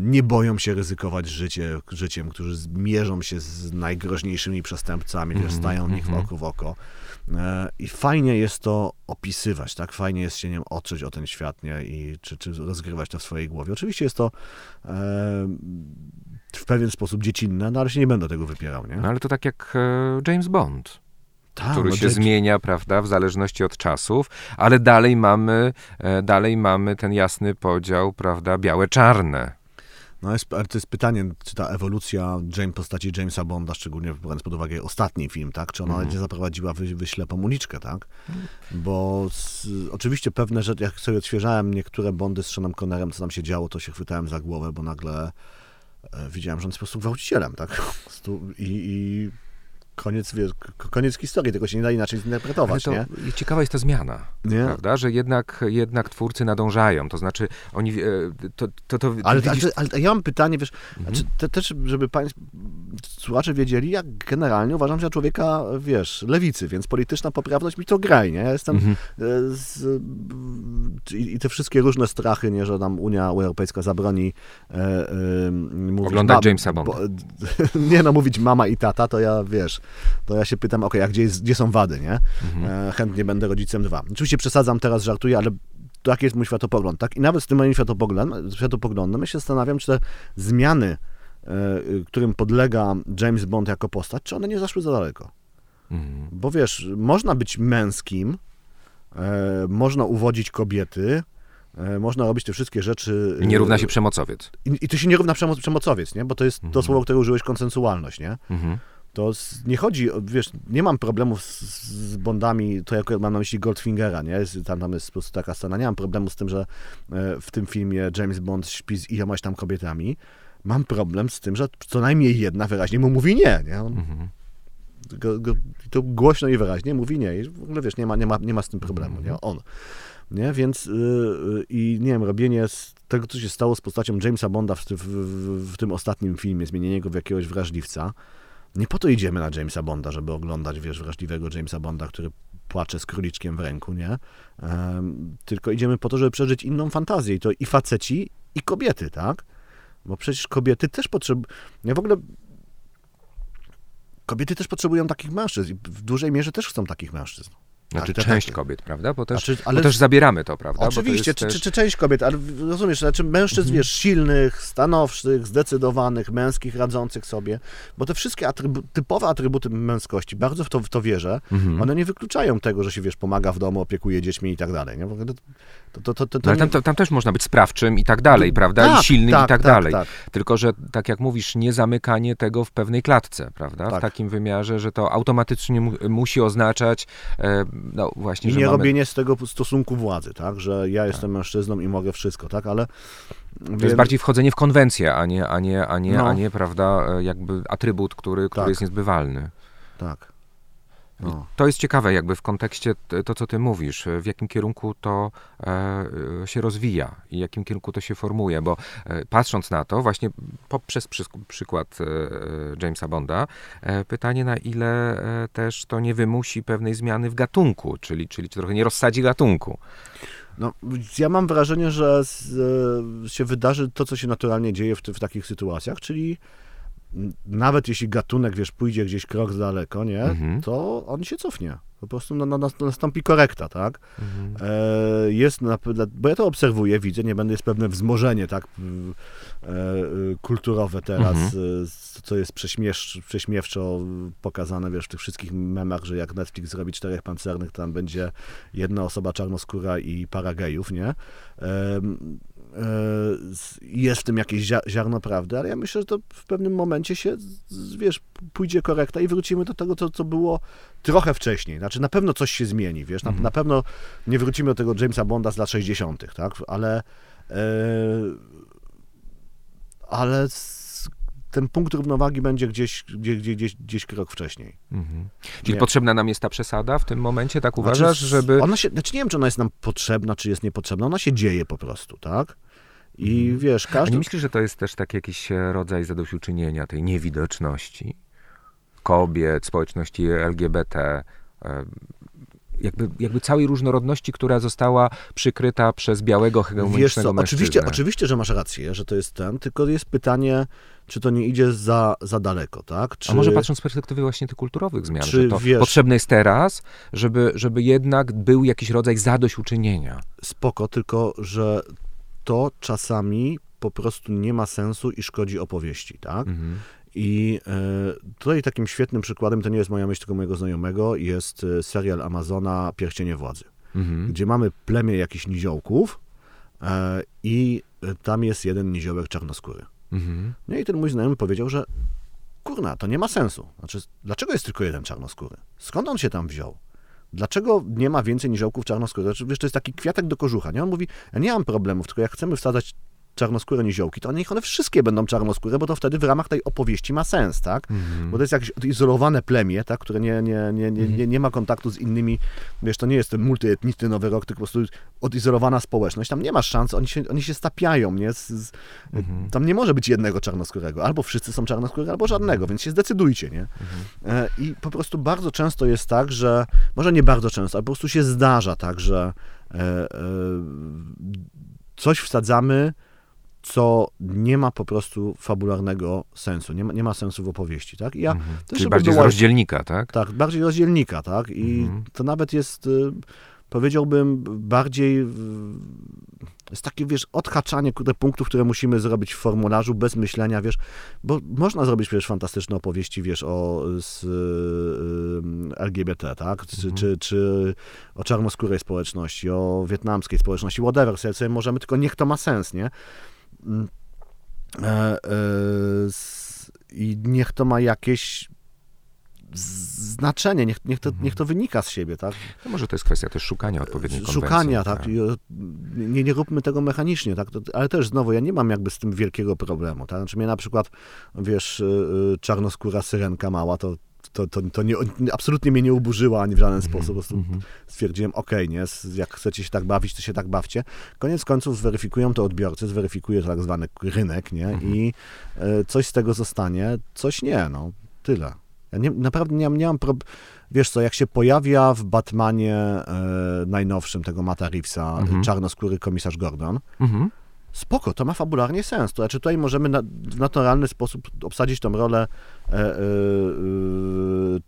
B: nie boją się ryzykować życie, życiem, którzy mierzą się z najgroźniejszymi przestępcami, mm -hmm, stają w nich mm -hmm. oko w oko. E, I fajnie jest to opisywać, tak? Fajnie jest się wiem, otrzeć o ten świat, nie? I czy, czy rozgrywać to w swojej głowie. Oczywiście jest to e, w pewien sposób dziecinne, no ale się nie będę tego wypierał, nie?
A: No ale to tak jak e, James Bond. Ta, który no się zmienia, prawda, w zależności od czasów, ale dalej mamy, e, dalej mamy ten jasny podział, prawda, białe-czarne.
B: No jest, ale to jest pytanie, czy ta ewolucja James, postaci Jamesa Bonda, szczególnie biorąc pod uwagę ostatni film, tak? Czy ona mm. nie zaprowadziła wy, wyślepą uliczkę, tak? Bo z, oczywiście pewne rzeczy, jak sobie odświeżałem niektóre Bondy z Seanem Connerem, co tam się działo, to się chwytałem za głowę, bo nagle e, widziałem, że on jest po prostu gwałcicielem, tak? I, i koniec, koniec historii, tego się nie da inaczej zinterpretować.
A: Ale to nie? Ciekawa jest ta zmiana, nie? prawda? Że jednak, jednak twórcy nadążają, to znaczy oni... E, to, to, to
B: ale, widzisz... ale, ale, ja mam pytanie, wiesz, mhm. znaczy, te, też, żeby państwo, słuchacze wiedzieli, jak generalnie uważam się człowieka, wiesz, lewicy, więc polityczna poprawność mi to graj, nie? Ja jestem... Mhm. E, z, i, i, te wszystkie różne strachy, nie, że nam Unia Europejska zabroni e,
A: e, mówić... Oglądać Jamesa Bonda. Bo,
B: nie no, mówić mama i tata, to ja, wiesz, to ja się pytam, ok, a gdzie, jest, gdzie są wady, nie? Mhm. E, chętnie będę rodzicem dwa. Oczywiście przesadzam teraz, żartuję, ale taki jest mój światopogląd, tak? I nawet z tym moim światopoglądem, światopoglądem ja się zastanawiam, czy te zmiany, e, którym podlega James Bond jako postać, czy one nie zaszły za daleko. Mhm. Bo wiesz, można być męskim, e, można uwodzić kobiety, można robić te wszystkie rzeczy.
A: I nie równa się przemocowiec.
B: I, i to się nie równa przemoc, przemocowiec, nie? Bo to jest mhm. to słowo, które użyłeś, konsensualność, nie? Mhm to nie chodzi, wiesz, nie mam problemów z, z Bondami, to jak mam na myśli Goldfingera, nie? Tam, tam jest po prostu taka scena, nie mam problemu z tym, że e, w tym filmie James Bond śpi z ilomaś tam kobietami. Mam problem z tym, że co najmniej jedna wyraźnie mu mówi nie, nie? On, mhm. go, go, to głośno i wyraźnie mówi nie i w ogóle, wiesz, nie ma, nie ma, nie ma z tym problemu, nie? Mhm. On. Nie? Więc yy, i nie wiem, robienie z tego, co się stało z postacią Jamesa Bonda w, w, w, w tym ostatnim filmie, zmienienie go w jakiegoś wrażliwca, nie po to idziemy na Jamesa Bonda, żeby oglądać, wiesz, wrażliwego Jamesa Bonda, który płacze z króliczkiem w ręku, nie? Um, tylko idziemy po to, żeby przeżyć inną fantazję i to i faceci, i kobiety, tak? Bo przecież kobiety też potrzebują... Ja w ogóle... Kobiety też potrzebują takich mężczyzn i w dużej mierze też chcą takich mężczyzn.
A: Znaczy tak, część tak. kobiet, prawda? Bo też, znaczy, ale... bo też zabieramy to, prawda?
B: Oczywiście, czy,
A: też...
B: czy, czy, część kobiet, ale rozumiesz, znaczy mężczyzn, mhm. wiesz, silnych, stanowczych, zdecydowanych, męskich, radzących sobie, bo te wszystkie atrybu typowe atrybuty męskości, bardzo w to, w to wierzę, mhm. one nie wykluczają tego, że się, wiesz, pomaga w domu, opiekuje dziećmi i tak dalej, nie?
A: To, to, to, to, no, ale tam, tam, też można być sprawczym i tak dalej, prawda? Tak, I silnym tak, i tak, tak dalej. Tak. Tylko, że tak jak mówisz, nie zamykanie tego w pewnej klatce, prawda? W tak. takim wymiarze, że to automatycznie mu musi oznaczać e, no właśnie,
B: I nie mamy... robienie z tego stosunku władzy, tak? Że ja jestem mężczyzną i mogę wszystko, tak? Ale
A: to Wiem. jest bardziej wchodzenie w konwencję, a nie, a nie, a nie, no. a nie prawda, e, jakby atrybut, który, który tak. jest niezbywalny.
B: Tak.
A: No. To jest ciekawe, jakby w kontekście to, co ty mówisz, w jakim kierunku to e, się rozwija i w jakim kierunku to się formuje, bo e, patrząc na to, właśnie poprzez przy, przykład e, Jamesa Bonda, e, pytanie na ile e, też to nie wymusi pewnej zmiany w gatunku, czyli, czyli trochę nie rozsadzi gatunku.
B: No, ja mam wrażenie, że z, e, się wydarzy to, co się naturalnie dzieje w, w takich sytuacjach, czyli nawet jeśli gatunek, wiesz, pójdzie gdzieś krok daleko, nie, mhm. to on się cofnie. Po prostu na, na, nastąpi korekta, tak? Mhm. E, jest, na, bo ja to obserwuję, widzę, nie będę, jest pewne wzmożenie, tak, e, kulturowe teraz, mhm. E, co jest prześmiesz, prześmiewczo pokazane, wiesz, w tych wszystkich memach, że jak Netflix zrobi czterech pancernych, tam będzie jedna osoba czarnoskóra i para gejów, nie? E, jest w tym jakieś ziarno prawdy, ale ja myślę, że to w pewnym momencie się, wiesz, pójdzie korekta i wrócimy do tego, co, co było trochę wcześniej. Znaczy, na pewno coś się zmieni, wiesz, na, mhm. na pewno nie wrócimy do tego Jamesa Bonda z lat 60., tak, ale e, ale ten punkt równowagi będzie gdzieś, gdzieś, gdzieś, gdzieś krok wcześniej. Mhm.
A: Czyli nie. potrzebna nam jest ta przesada w tym momencie, tak znaczy, uważasz, znaczy, żeby...
B: Ona się, znaczy nie wiem, czy ona jest nam potrzebna, czy jest niepotrzebna, ona się dzieje po prostu, tak? I mhm. wiesz, każdy...
A: A nie myślisz, że to jest też tak jakiś e, rodzaj zadośćuczynienia tej niewidoczności kobiet, społeczności LGBT, e, jakby, jakby całej różnorodności, która została przykryta przez białego hegemonicznego
B: Wiesz co,
A: mężczyznę.
B: oczywiście, oczywiście, że masz rację, że to jest ten, tylko jest pytanie, czy to nie idzie za, za daleko, tak? Czy...
A: A może patrząc z perspektywy właśnie tych kulturowych zmian,
B: Czy
A: to
B: wiesz-
A: potrzebne jest teraz, żeby, żeby jednak był jakiś rodzaj zadośćuczynienia.
B: Spoko, tylko że to czasami po prostu nie ma sensu i szkodzi opowieści, tak?
A: Mhm.
B: I e, tutaj takim świetnym przykładem, to nie jest moja myśl, tylko mojego znajomego, jest e, serial Amazona Pierścienie Władzy,
A: Mhm.
B: gdzie mamy plemię jakichś niziołków e, i tam jest jeden niziołek czarnoskóry.
A: Mhm.
B: No i ten mój znajomy powiedział, że kurna, to nie ma sensu. Znaczy, dlaczego jest tylko jeden czarnoskóry? Skąd on się tam wziął? Dlaczego nie ma więcej niziołków czarnoskórych? Znaczy, wiesz, to jest taki kwiatek do kożucha, nie? On mówi, ja nie mam problemów, tylko jak chcemy wsadzać czarnoskóre niziołki, to niech one wszystkie będą czarnoskóre, bo to wtedy w ramach tej opowieści ma sens, tak?
A: Mhm.
B: Bo to jest jakieś odizolowane plemię, tak? które nie, nie, nie, nie, nie, nie ma kontaktu z innymi, wiesz, to nie jest ten multyetniczny Nowy Rok, tylko po prostu odizolowana społeczność. Tam nie ma szans, oni się, oni się stapiają, nie?
A: Mhm.
B: Tam nie może być jednego czarnoskórego. Albo wszyscy są czarnoskórzy, albo żadnego, więc się zdecydujcie, nie? E, I po prostu bardzo często jest tak, że, może nie bardzo często, ale po prostu się zdarza tak, że e, e, coś wsadzamy, co nie ma po prostu fabularnego sensu, nie ma, nie ma sensu w opowieści, tak? I ja
A: Mhm. Czyli bardziej z
B: była-
A: rozdzielnika, tak?
B: tak, bardziej rozdzielnika, tak? I
A: Mhm.
B: to nawet jest, y, powiedziałbym, bardziej. Jest takie, wiesz, odhaczanie kurde, punktów, które musimy zrobić w formularzu bez myślenia, wiesz, bo można zrobić przecież fantastyczne opowieści, wiesz, o z, y, LGBT, tak? Czy,
A: Mhm.
B: czy, czy o czarnoskórej społeczności, o wietnamskiej społeczności, whatever, sobie, sobie możemy, tylko niech to ma sens, nie? E, e, I niech to ma jakieś znaczenie, niech, niech, to,
A: Mhm.
B: niech to wynika z siebie, tak?
A: To może to jest kwestia też szukania odpowiedniej konwencji.
B: Szukania, tak? O, Nie, nie róbmy tego mechanicznie, tak? Ale też znowu, ja nie mam jakby z tym wielkiego problemu, tak? Znaczy mnie na przykład, wiesz, y, y, czarnoskóra syrenka mała, to to, to, to nie, absolutnie mnie nie uburzyła ani w żaden sposób. Po prostu
A: Mhm.
B: stwierdziłem, okej, nie, jak chcecie się tak bawić, to się tak bawcie. Koniec końców zweryfikują to odbiorcy, zweryfikuje to tak zwany rynek, nie?
A: Mhm.
B: I e, coś z tego zostanie, coś nie, no. Tyle. Ja nie, naprawdę nie, nie mam. Wiesz co, jak się pojawia w Batmanie e, najnowszym tego Mata Reevesa
A: Mhm.
B: czarnoskóry komisarz Gordon,
A: Mhm.
B: Spoko, to ma fabularnie sens. To znaczy tutaj możemy na, w naturalny sposób obsadzić tą rolę e, e, e,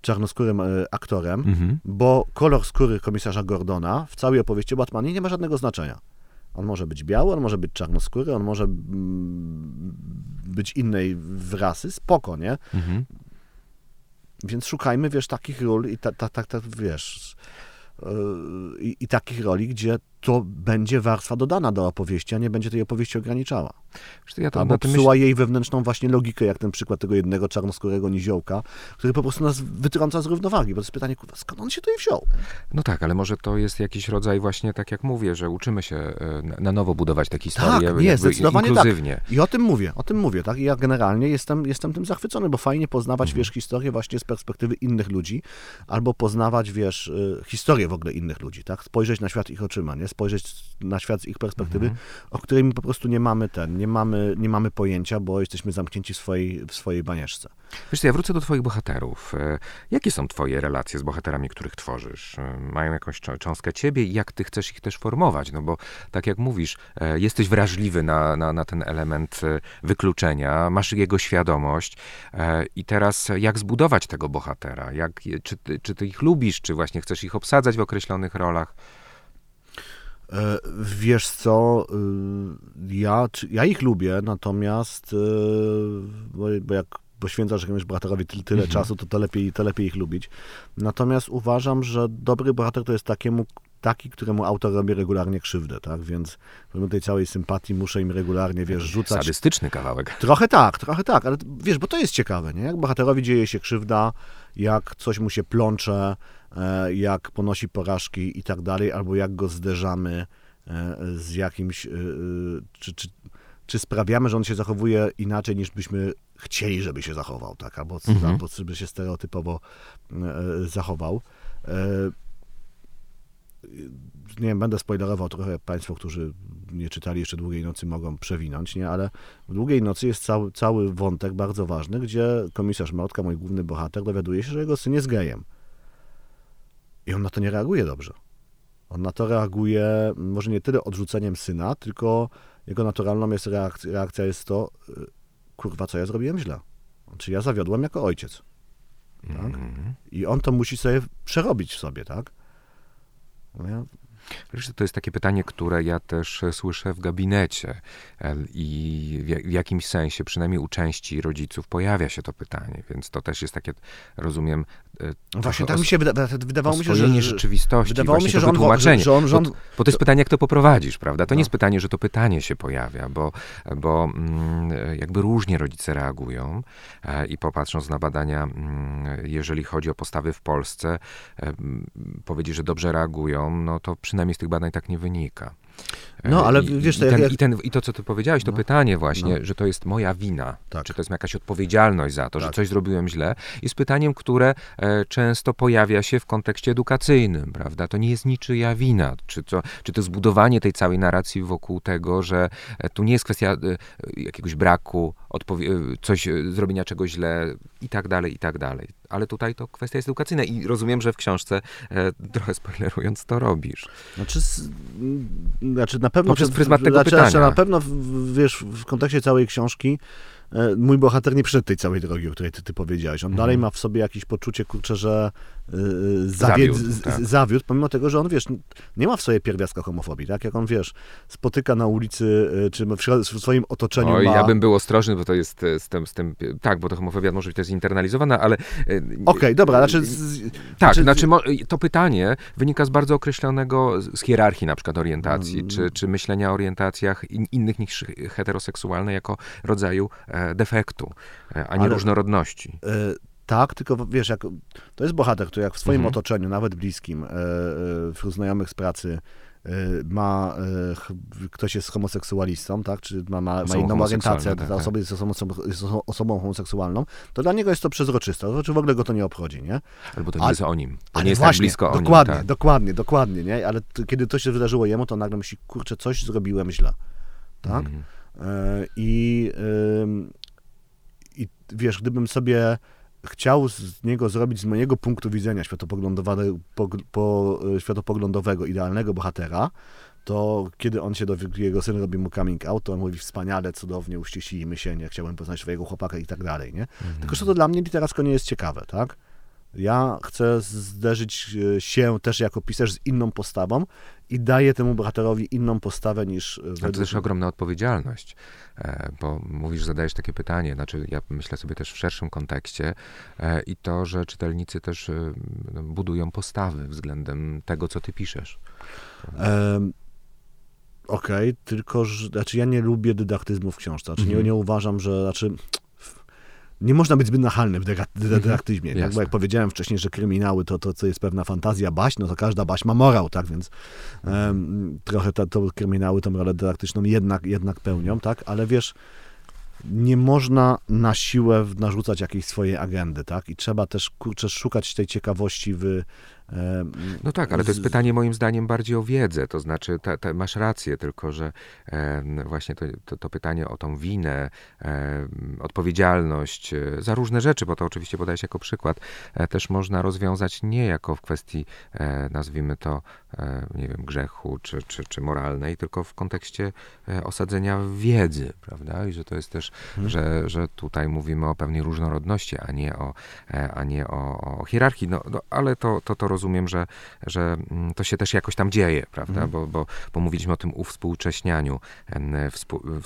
B: czarnoskórym e, aktorem,
A: Mhm.
B: bo kolor skóry komisarza Gordona w całej opowieści o Batmanie nie ma żadnego znaczenia. On może być biały, on może być czarnoskóry, on może mm, być innej w rasy, spoko, nie?
A: Mhm.
B: Więc szukajmy, wiesz, takich ról i ta, ta, ta, ta, wiesz, i, i takich roli, gdzie to będzie warstwa dodana do opowieści, a nie będzie tej opowieści ograniczała.
A: Ja to
B: Albo psuła jej wewnętrzną właśnie logikę, jak ten przykład tego jednego czarnoskórego niziołka, który po prostu nas wytrąca z równowagi, bo to jest pytanie, kurwa, skąd on się tutaj wziął?
A: No tak, ale może to jest jakiś rodzaj właśnie, tak jak mówię, że uczymy się e, na- nowo budować te historie
B: Tak, nie, zdecydowanie tak.
A: inkluzywnie.
B: I o tym mówię, o tym mówię, tak? I ja generalnie jestem, jestem tym zachwycony, bo fajnie poznawać,
A: Mhm.
B: wiesz, historię właśnie z perspektywy innych ludzi, albo poznawać, wiesz, y, historię w ogóle innych ludzi, tak? Spojrzeć na świat ich oczyma, nie? Spojrzeć na świat z ich perspektywy,
A: Mhm.
B: o której my po prostu nie mamy ten, nie mamy, nie mamy pojęcia, bo jesteśmy zamknięci w swojej, w swojej banieczce.
A: Wiesz co, ja wrócę do twoich bohaterów. E, Jakie są twoje relacje z bohaterami, których tworzysz? E, Mają jakąś czą- cząstkę ciebie i jak ty chcesz ich też formować? No bo tak jak mówisz, e, jesteś wrażliwy na, na, na ten element wykluczenia, masz jego świadomość i teraz jak zbudować tego bohatera? Jak, czy, czy ty ich lubisz, czy właśnie chcesz ich obsadzać w określonych rolach?
B: E, Wiesz co, y, ja, ja ich lubię, natomiast y, bo, bo jak poświęcasz jakiemuś bohaterowi tyle, tyle
A: Mhm.
B: czasu, to, to, lepiej, to lepiej ich lubić. Natomiast uważam, że dobry bohater to jest takiemu, taki, któremu autor robi regularnie krzywdę, tak? Więc pomimo tej całej sympatii muszę im regularnie, wiesz, rzucać
A: Sadystyczny kawałek.
B: Trochę tak, trochę tak, ale wiesz, bo to jest ciekawe, nie? Jak bohaterowi dzieje się krzywda, jak coś mu się plącze, e, jak ponosi porażki i tak dalej, albo jak go zderzamy e, z jakimś, e, czy, czy, czy sprawiamy, że on się zachowuje inaczej niż byśmy chcieli, żeby się zachował, tak? Albo,
A: Mhm.
B: albo żeby się stereotypowo zachował. Nie wiem, będę spoilerował trochę Państwo, którzy nie czytali jeszcze Długiej Nocy, mogą przewinąć, nie? Ale w Długiej Nocy jest cały, cały wątek bardzo ważny, gdzie komisarz Mordka, mój główny bohater, dowiaduje się, że jego syn jest gejem. I on na to nie reaguje dobrze. On na to reaguje może nie tyle odrzuceniem syna, tylko jego naturalną jest reakcja, reakcja jest to, y, kurwa, co ja zrobiłem źle. Czy ja zawiodłem jako ojciec. Tak?
A: Mhm.
B: I on to musi sobie przerobić w sobie, tak?
A: Wiesz, to jest takie pytanie, które ja też słyszę w gabinecie i w jak- w jakimś sensie, przynajmniej u części rodziców, pojawia się to pytanie, więc to też jest takie, rozumiem,
B: właśnie,
A: trochę
B: tak mi się wyda, wydawało mi się, że,
A: rzeczywistości,
B: wydawało mi
A: właśnie
B: się, że on,
A: wytłumaczenie.
B: że, on, że on
A: Bo, bo to jest pytanie, jak to poprowadzisz, prawda? To nie
B: No.
A: jest pytanie, że to pytanie się pojawia, bo, bo mm, jakby różnie rodzice reagują e, i popatrząc na badania, mm, jeżeli chodzi o postawy w Polsce, e, powiedzieć, że dobrze reagują, no to przynajmniej z tych badań tak nie wynika. E,
B: No, ale
A: I,
B: wiesz,
A: i, ten,
B: jak-
A: i, ten, I to, co ty powiedziałeś, to
B: No.
A: pytanie właśnie,
B: No.
A: że to jest moja wina,
B: Tak.
A: czy to jest jakaś odpowiedzialność za to, że
B: Tak.
A: coś zrobiłem źle, jest pytaniem, które e, często pojawia się w kontekście edukacyjnym, prawda? To nie jest niczyja wina. Czy to, czy to zbudowanie tej całej narracji wokół tego, że e, tu nie jest kwestia e, jakiegoś braku, e, coś, e, zrobienia czegoś źle i tak dalej, i tak dalej. Ale tutaj to kwestia jest edukacyjna i rozumiem, że w książce, e, trochę spoilerując, to robisz.
B: Znaczy, z, znaczy na pewno...
A: Poprzez pryzmat tego
B: znaczy, znaczy,
A: pytania.
B: Na pewno, wiesz, w kontekście całej książki mój bohater nie przeszedł tej całej drogi, o której ty, ty powiedziałeś. On
A: Mhm.
B: dalej ma w sobie jakieś poczucie, kurczę, że y, zawiódł,
A: Zawiódł, tak.
B: zawiódł, pomimo tego, że on, wiesz, nie ma w sobie pierwiastka homofobii, tak? Jak on, wiesz, spotyka na ulicy, czy w, swoim otoczeniu
A: Oj,
B: ma...
A: ja bym był ostrożny, bo to jest e, z tym, z tym tak, bo to homofobia może być też internalizowana, ale... e,
B: Okej, dobra, znaczy...
A: Tak,
B: znaczy-
A: znaczy, to pytanie wynika z bardzo określonego, z hierarchii na przykład orientacji,
B: Mm.
A: czy, czy myślenia o orientacjach in, innych niż heteroseksualne jako rodzaju e, defektu, e, a nie
B: Ale-
A: różnorodności.
B: E, tak, tylko wiesz, jak, to jest bohater, który jak w swoim
A: Mhm.
B: otoczeniu, nawet bliskim, e, e, wśród znajomych z pracy, ma, ktoś jest homoseksualistą, tak, czy ma, ma, ma inną orientację,
A: homoseksualną,
B: ta
A: tak,
B: osoba jest osobą, jest oso- osobą homoseksualną, to dla niego jest to przezroczyste, to znaczy w ogóle go to nie obchodzi, nie?
A: Albo to nie jest o nim. To
B: Ale
A: nie jest
B: właśnie,
A: tak blisko o nim.
B: dokładnie,
A: Tak.
B: dokładnie, dokładnie, nie? Ale t- kiedy to się wydarzyło jemu, to nagle myśli, kurczę, coś zrobiłem źle, tak?
A: Mhm.
B: E, I, I wiesz, gdybym sobie chciał z niego zrobić z mojego punktu widzenia światopoglądowego, pog- po, e, światopoglądowego idealnego bohatera, to kiedy on się dowie, jego syn robi mu coming out, to on mówi wspaniale, cudownie, uściślimy się, nie chciałem poznać swojego chłopaka i tak dalej, nie? Tylko, że to dla mnie literacko nie jest ciekawe, tak? Ja chcę zderzyć e, się też jako pisarz z inną postawą i daję temu bohaterowi inną postawę niż e,
A: Ale to też ogromna odpowiedzialność, e, bo mówisz, zadajesz takie pytanie, znaczy ja myślę sobie też w szerszym kontekście i to, że czytelnicy też no, budują postawy względem tego, co ty piszesz.
B: Em, Okej, tylko że znaczy ja nie lubię dydaktyzmu w książce. Znaczy nie,
A: Mhm.
B: nie uważam, że znaczy nie można być zbyt nachalny w dydaktyzmie, tak? bo jak powiedziałem wcześniej, że kryminały to, to co jest pewna fantazja baśń, no to każda baśń ma morał, tak, więc em, trochę ta, to kryminały tą rolę dydaktyczną jednak, jednak pełnią, tak, ale wiesz, nie można na siłę narzucać jakiejś swojej agendy, tak, i trzeba też, kurczę, szukać tej ciekawości w...
A: No tak, ale to jest pytanie moim zdaniem bardziej o wiedzę, to znaczy ta, ta, masz rację, tylko że właśnie to, to, to pytanie o tą winę, odpowiedzialność e, za różne rzeczy, bo to oczywiście podajesz jako przykład, e, też można rozwiązać nie jako w kwestii, e, nazwijmy to, nie wiem, grzechu czy, czy, czy moralnej, tylko w kontekście osadzenia wiedzy, prawda? I że to jest też,
B: Mhm.
A: że, że tutaj mówimy o pewnej różnorodności, a nie o, a nie o, o hierarchii, no, no ale to, to, to rozumiem, że, że mm, to się też jakoś tam dzieje, prawda?
B: Mhm.
A: Bo, bo, bo mówiliśmy o tym uwspółcześnianiu,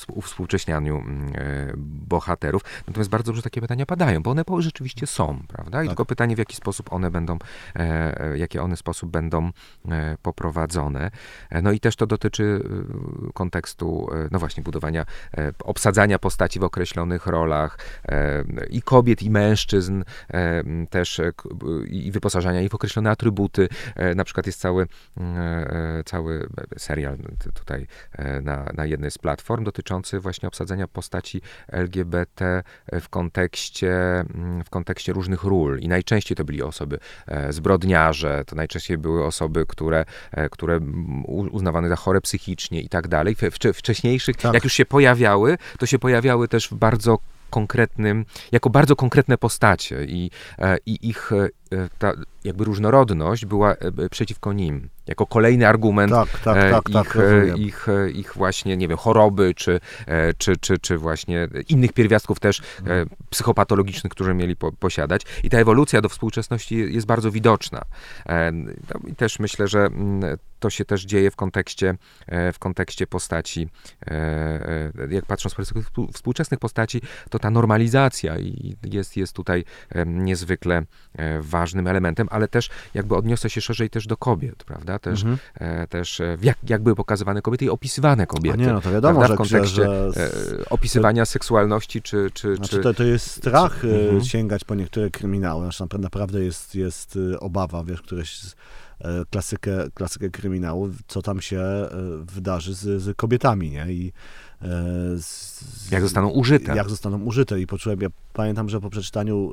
A: uwspółcześnianiu mm, e, bohaterów. Natomiast bardzo dużo takie pytania padają, bo one rzeczywiście są, prawda? I
B: Tak.
A: tylko pytanie, w jaki sposób one będą, e, e, jakie one sposób będą poprowadzone. No i też to dotyczy kontekstu, no właśnie, budowania, obsadzania postaci w określonych rolach i kobiet, i mężczyzn też i wyposażania ich w określone atrybuty. E, Na przykład jest cały, mm, e, cały serial tutaj e, na, na jednej z platform dotyczący właśnie obsadzenia postaci LGBT w kontekście, mm, w kontekście różnych ról. I najczęściej to byli osoby e, zbrodniarze, to najczęściej były osoby, które, e, które uznawane za chore psychicznie i tak dalej. W, wcze- wcześniejszych,
B: Tak.
A: jak już się pojawiały, to się pojawiały też w bardzo konkretnym, jako bardzo konkretne postacie i, e, i ich, e, e, ta jakby różnorodność była przeciwko nim. Jako kolejny argument
B: tak, tak, tak,
A: ich,
B: tak,
A: ich, ich właśnie, nie wiem, choroby, czy, czy, czy, czy właśnie innych pierwiastków też psychopatologicznych, które mieli po, posiadać. I ta ewolucja do współczesności jest bardzo widoczna. No I też myślę, że mm, to się też dzieje w kontekście, w kontekście postaci, jak patrząc z perspektywy współczesnych postaci, to ta normalizacja jest, jest tutaj niezwykle ważnym elementem, ale też jakby odniosę się szerzej też do kobiet, prawda? Też, mhm. E, też e, jak, jak były pokazywane kobiety i opisywane kobiety.
B: A nie, no to wiadomo,
A: prawda? W kontekście że, że... opisywania seksualności, czy... czy,
B: znaczy, czy... To, to jest strach czy... Mhm. sięgać po niektóre kryminały, znaczy naprawdę jest, jest obawa, wiesz, któreś klasykę, klasykę kryminału, co tam się wydarzy z, z kobietami, nie? I
A: z, jak zostaną użyte.
B: Jak zostaną użyte. I poczułem, ja pamiętam, że po przeczytaniu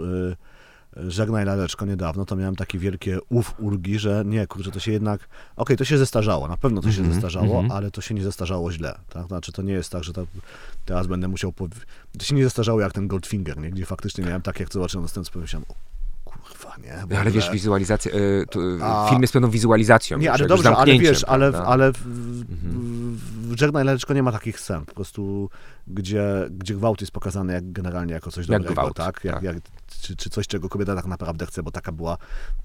B: Żegnaj Laleczko niedawno, to miałem takie wielkie uf ulgi, że nie, kurczę, to się jednak, okej, okay, to się zestarzało, na pewno to się mm -hmm, zestarzało, mm -hmm. ale to się nie zestarzało źle, tak? Znaczy, to nie jest tak, że teraz będę musiał, pow... to się nie zestarzało jak ten Goldfinger, nie? Gdzie faktycznie miałem tak, jak zobaczyłem następstwo, pomyślałem, nie?
A: No, ale wiesz, wizualizacja, y, A... film jest pewną wizualizacją.
B: Nie, ale dobrze, ale wiesz, ale, ale w, mhm. w Żegnaj Laleczko nie ma takich scen, po prostu, gdzie, gdzie gwałt jest pokazany jak, generalnie jako coś dobrego, gwałt, tak? Jak, tak. Jak, czy, czy coś, czego kobieta tak naprawdę chce, bo taka była,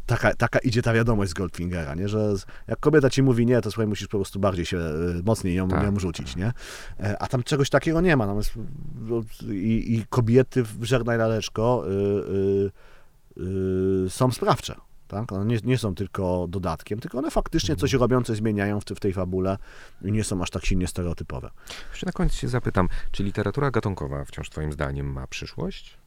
B: taka, taka idzie ta wiadomość z Goldfingera, nie? Że jak kobieta ci mówi nie, to słuchaj, musisz po prostu bardziej się, y, mocniej ją, tak. ją rzucić, nie? E, a tam czegoś takiego nie ma. Natomiast no, i, i kobiety w Żegnaj Laleczko yy, yy, są sprawcze. Tak? One nie, nie, są tylko dodatkiem, tylko one faktycznie coś mhm. robią, coś zmieniają w, w tej fabule i nie są aż tak silnie stereotypowe.
A: Jeszcze na koniec się zapytam, czy literatura gatunkowa wciąż Twoim zdaniem ma przyszłość?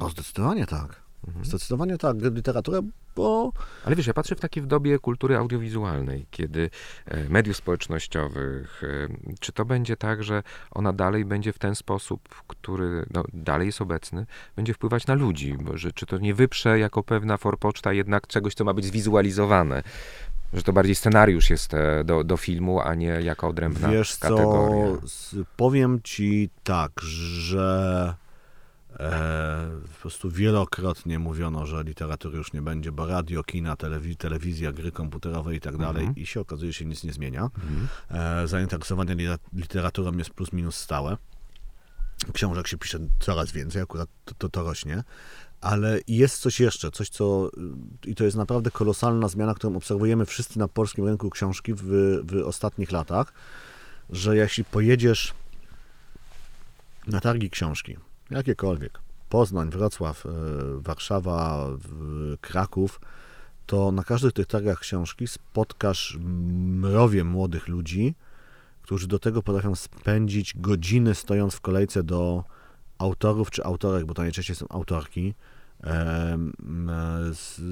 B: O, zdecydowanie tak. Mhm. Zdecydowanie tak, literatura, bo...
A: Ale wiesz, ja patrzę w takiej w dobie kultury audiowizualnej, kiedy e, mediów społecznościowych, e, czy to będzie tak, że ona dalej będzie w ten sposób, który no, dalej jest obecny, będzie wpływać na ludzi, bo że, czy to nie wyprze jako pewna forpoczta jednak czegoś, co ma być zwizualizowane, że to bardziej scenariusz jest e, do, do filmu, a nie jako odrębna Wiesz kategoria.
B: Co, powiem ci tak, że E, po prostu wielokrotnie mówiono, że literatury już nie będzie, bo radio, kina, telewiz telewizja, gry komputerowe i tak dalej i się okazuje, że się nic nie zmienia. Mhm. E, zainteresowanie literaturą jest plus minus stałe. Książek się pisze coraz więcej, akurat to, to, to rośnie. Ale jest coś jeszcze, coś co, i to jest naprawdę kolosalna zmiana, którą obserwujemy wszyscy na polskim rynku książki w, w ostatnich latach, że jeśli pojedziesz na targi książki, jakiekolwiek, Poznań, Wrocław, e, Warszawa, Kraków, to na każdych tych targach książki spotkasz mrowie młodych ludzi, którzy do tego potrafią spędzić godziny stojąc w kolejce do autorów czy autorek, bo to najczęściej są autorki,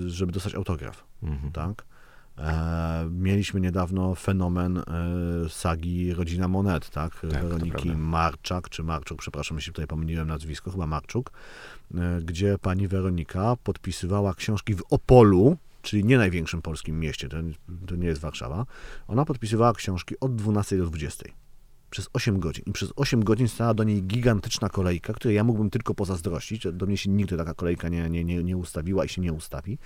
B: żeby dostać autograf. Mhm. Tak? E, mieliśmy niedawno fenomen e, sagi Rodzina Monet, tak? tak Weroniki Marczak, czy Marczuk, przepraszam, jeśli tutaj pomyliłem nazwisko, chyba Marczuk, e, gdzie pani Weronika podpisywała książki w Opolu, czyli nie największym polskim mieście, to, to nie jest Warszawa. Ona podpisywała książki od 12 do 20 przez 8 godzin. I przez 8 godzin stała do niej gigantyczna kolejka, której ja mógłbym tylko pozazdrościć. Do mnie się nigdy taka kolejka nie, nie, nie, nie ustawiła i się nie ustawi.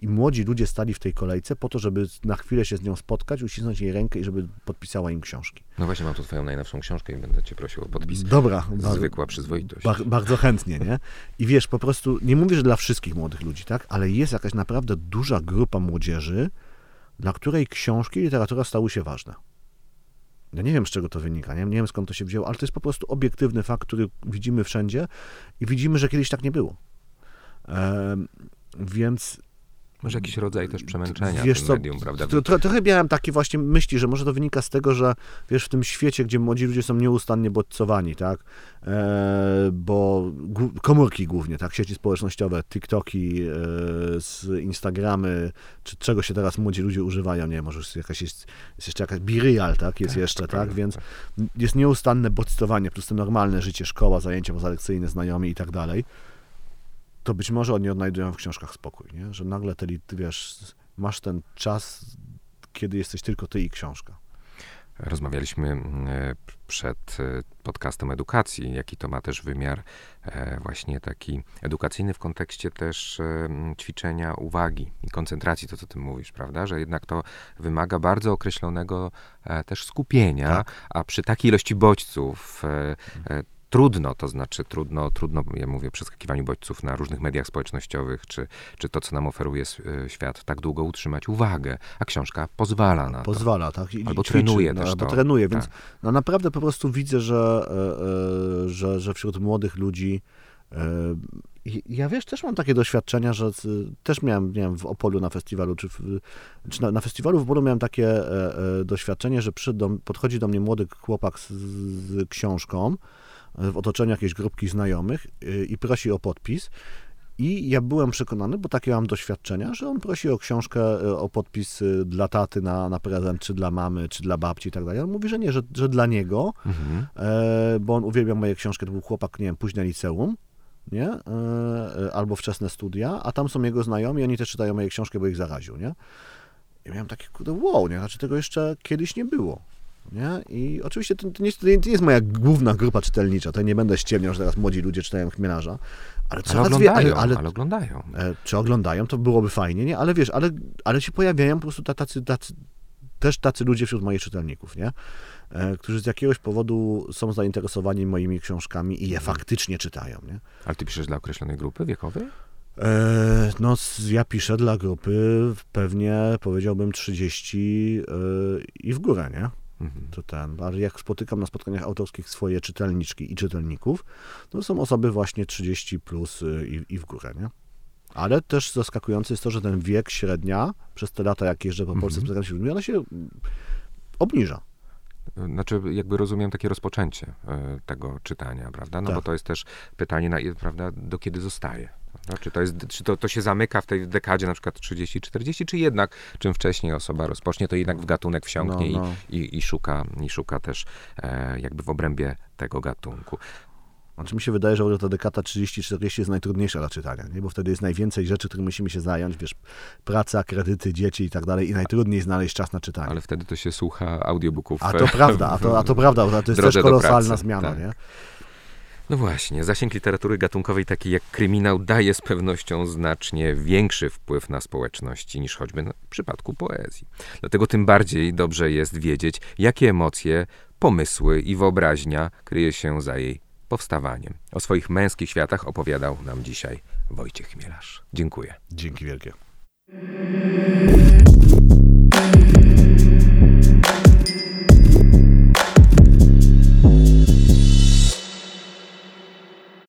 B: I młodzi ludzie stali w tej kolejce po to, żeby na chwilę się z nią spotkać, uścisnąć jej rękę i żeby podpisała im książki.
A: No właśnie, mam tu twoją najnowszą książkę i będę cię prosił o podpis.
B: Dobra.
A: Zwykła przyzwoitość.
B: Bar bardzo chętnie, nie? I wiesz, po prostu, nie mówię, że dla wszystkich młodych ludzi, tak? Ale jest jakaś naprawdę duża grupa młodzieży, dla której książki i literatura stały się ważne. Ja nie wiem, z czego to wynika, nie, nie wiem skąd to się wzięło, ale to jest po prostu obiektywny fakt, który widzimy wszędzie i widzimy, że kiedyś tak nie było. E, więc
A: może jakiś rodzaj też przemęczenia wiesz co, medium, prawda?
B: Trochę miałem takie właśnie myśli, że może to wynika z tego, że wiesz, w tym świecie, gdzie młodzi ludzie są nieustannie bodźcowani, tak? E, bo komórki głównie, tak? Sieci społecznościowe, TikToki, e, z Instagramy, czy czego się teraz młodzi ludzie używają, nie może jest jakaś, jest, jest jeszcze jakaś Birial, tak? Jest tak, jeszcze, tak? tak? Więc tak. jest nieustanne bodźcowanie, plus to normalne życie, szkoła, zajęcia pozalekcyjne, znajomi i tak dalej to być może oni odnajdują w książkach spokój, nie? że nagle ty, wiesz, masz ten czas, kiedy jesteś tylko ty i książka.
A: Rozmawialiśmy e, przed e, podcastem edukacji, jaki to ma też wymiar e, właśnie taki edukacyjny w kontekście też ćwiczenia uwagi i koncentracji, to co ty mówisz, prawda? Że jednak to wymaga bardzo określonego też skupienia, tak. a przy takiej ilości bodźców trudno, to znaczy trudno, trudno, ja mówię, przeskakiwaniu bodźców na różnych mediach społecznościowych, czy, czy to, co nam oferuje e, świat, tak długo utrzymać uwagę, a książka pozwala na
B: pozwala,
A: to.
B: tak. I,
A: albo ćwiczy, trenuje
B: no,
A: też
B: albo
A: to.
B: trenuje, więc tak. no, naprawdę po prostu widzę, że, e, e, że, że wśród młodych ludzi ja wiesz, też mam takie doświadczenia, że też miałem, miałem w Opolu na festiwalu, czy, w, czy na, na, festiwalu w Opolu miałem takie e, e, doświadczenie, że przy, do, podchodzi do mnie młody chłopak z, z książką w otoczeniu jakiejś grupki znajomych y, i prosi o podpis. I ja byłem przekonany, bo takie mam doświadczenia, że on prosi o książkę, y, o podpis y, dla taty na, na prezent, czy dla mamy, czy dla babci i tak dalej. On mówi, że nie, że, że dla niego, mhm. e, bo on uwielbia moje książki. To był chłopak, nie wiem, późne liceum, nie? E, e, albo wczesne studia, a tam są jego znajomi, oni też czytają moje książki, bo ich zaraził, nie? I miałem takie, kurde, wow, nie? Znaczy tego jeszcze kiedyś nie było. Nie? I oczywiście to, to, nie, to, nie, jest moja główna grupa czytelnicza, to nie będę ściemniał, że teraz młodzi ludzie czytają Chmielarza,
A: ale, ale oglądają, ale, ale, ale, oglądają.
B: E, czy oglądają, to byłoby fajnie, nie? Ale wiesz, ale, ale się pojawiają po prostu tacy, tacy, też tacy ludzie wśród moich czytelników, nie? E, którzy z jakiegoś powodu są zainteresowani moimi książkami i je mhm. faktycznie czytają, nie?
A: Ale ty piszesz dla określonej grupy wiekowej?
B: E, no, ja piszę dla grupy pewnie, powiedziałbym, 30 e, i w górę, nie? Mhm. To ten, ale jak spotykam na spotkaniach autorskich swoje czytelniczki i czytelników, to są osoby właśnie 30 plus y, i, i w górę, nie? Ale też zaskakujące jest to, że ten wiek średnia przez te lata, jak jeżdżę po Polsce, mhm. spotykam się z ludźmi, ona się obniża.
A: Znaczy, jakby rozumiem takie rozpoczęcie e, tego czytania, prawda? No tak. bo to jest też pytanie, na, prawda, do kiedy zostaje. Czy, to, jest, czy to, to się zamyka w tej dekadzie na przykład 30-40, czy jednak czym wcześniej osoba rozpocznie, to jednak w gatunek wsiąknie no, no. I, i, I, szuka, i szuka też e, jakby w obrębie tego gatunku.
B: Znaczy mi się wydaje, że ta dekada 30-40 jest najtrudniejsza dla czytania, nie? bo wtedy jest najwięcej rzeczy, którymi musimy się zająć, wiesz, praca, kredyty, dzieci i tak dalej i najtrudniej znaleźć czas na czytanie.
A: Ale wtedy to się słucha audiobooków.
B: A to prawda, a to, a to prawda, to jest też kolosalna zmiana, tak. nie?
A: No właśnie, zasięg literatury gatunkowej taki jak kryminał daje z pewnością znacznie większy wpływ na społeczności niż choćby w przypadku poezji. Dlatego tym bardziej dobrze jest wiedzieć, jakie emocje, pomysły i wyobraźnia kryje się za jej powstawaniem. O swoich męskich światach opowiadał nam dzisiaj Wojciech Chmielarz. Dziękuję.
B: Dzięki wielkie.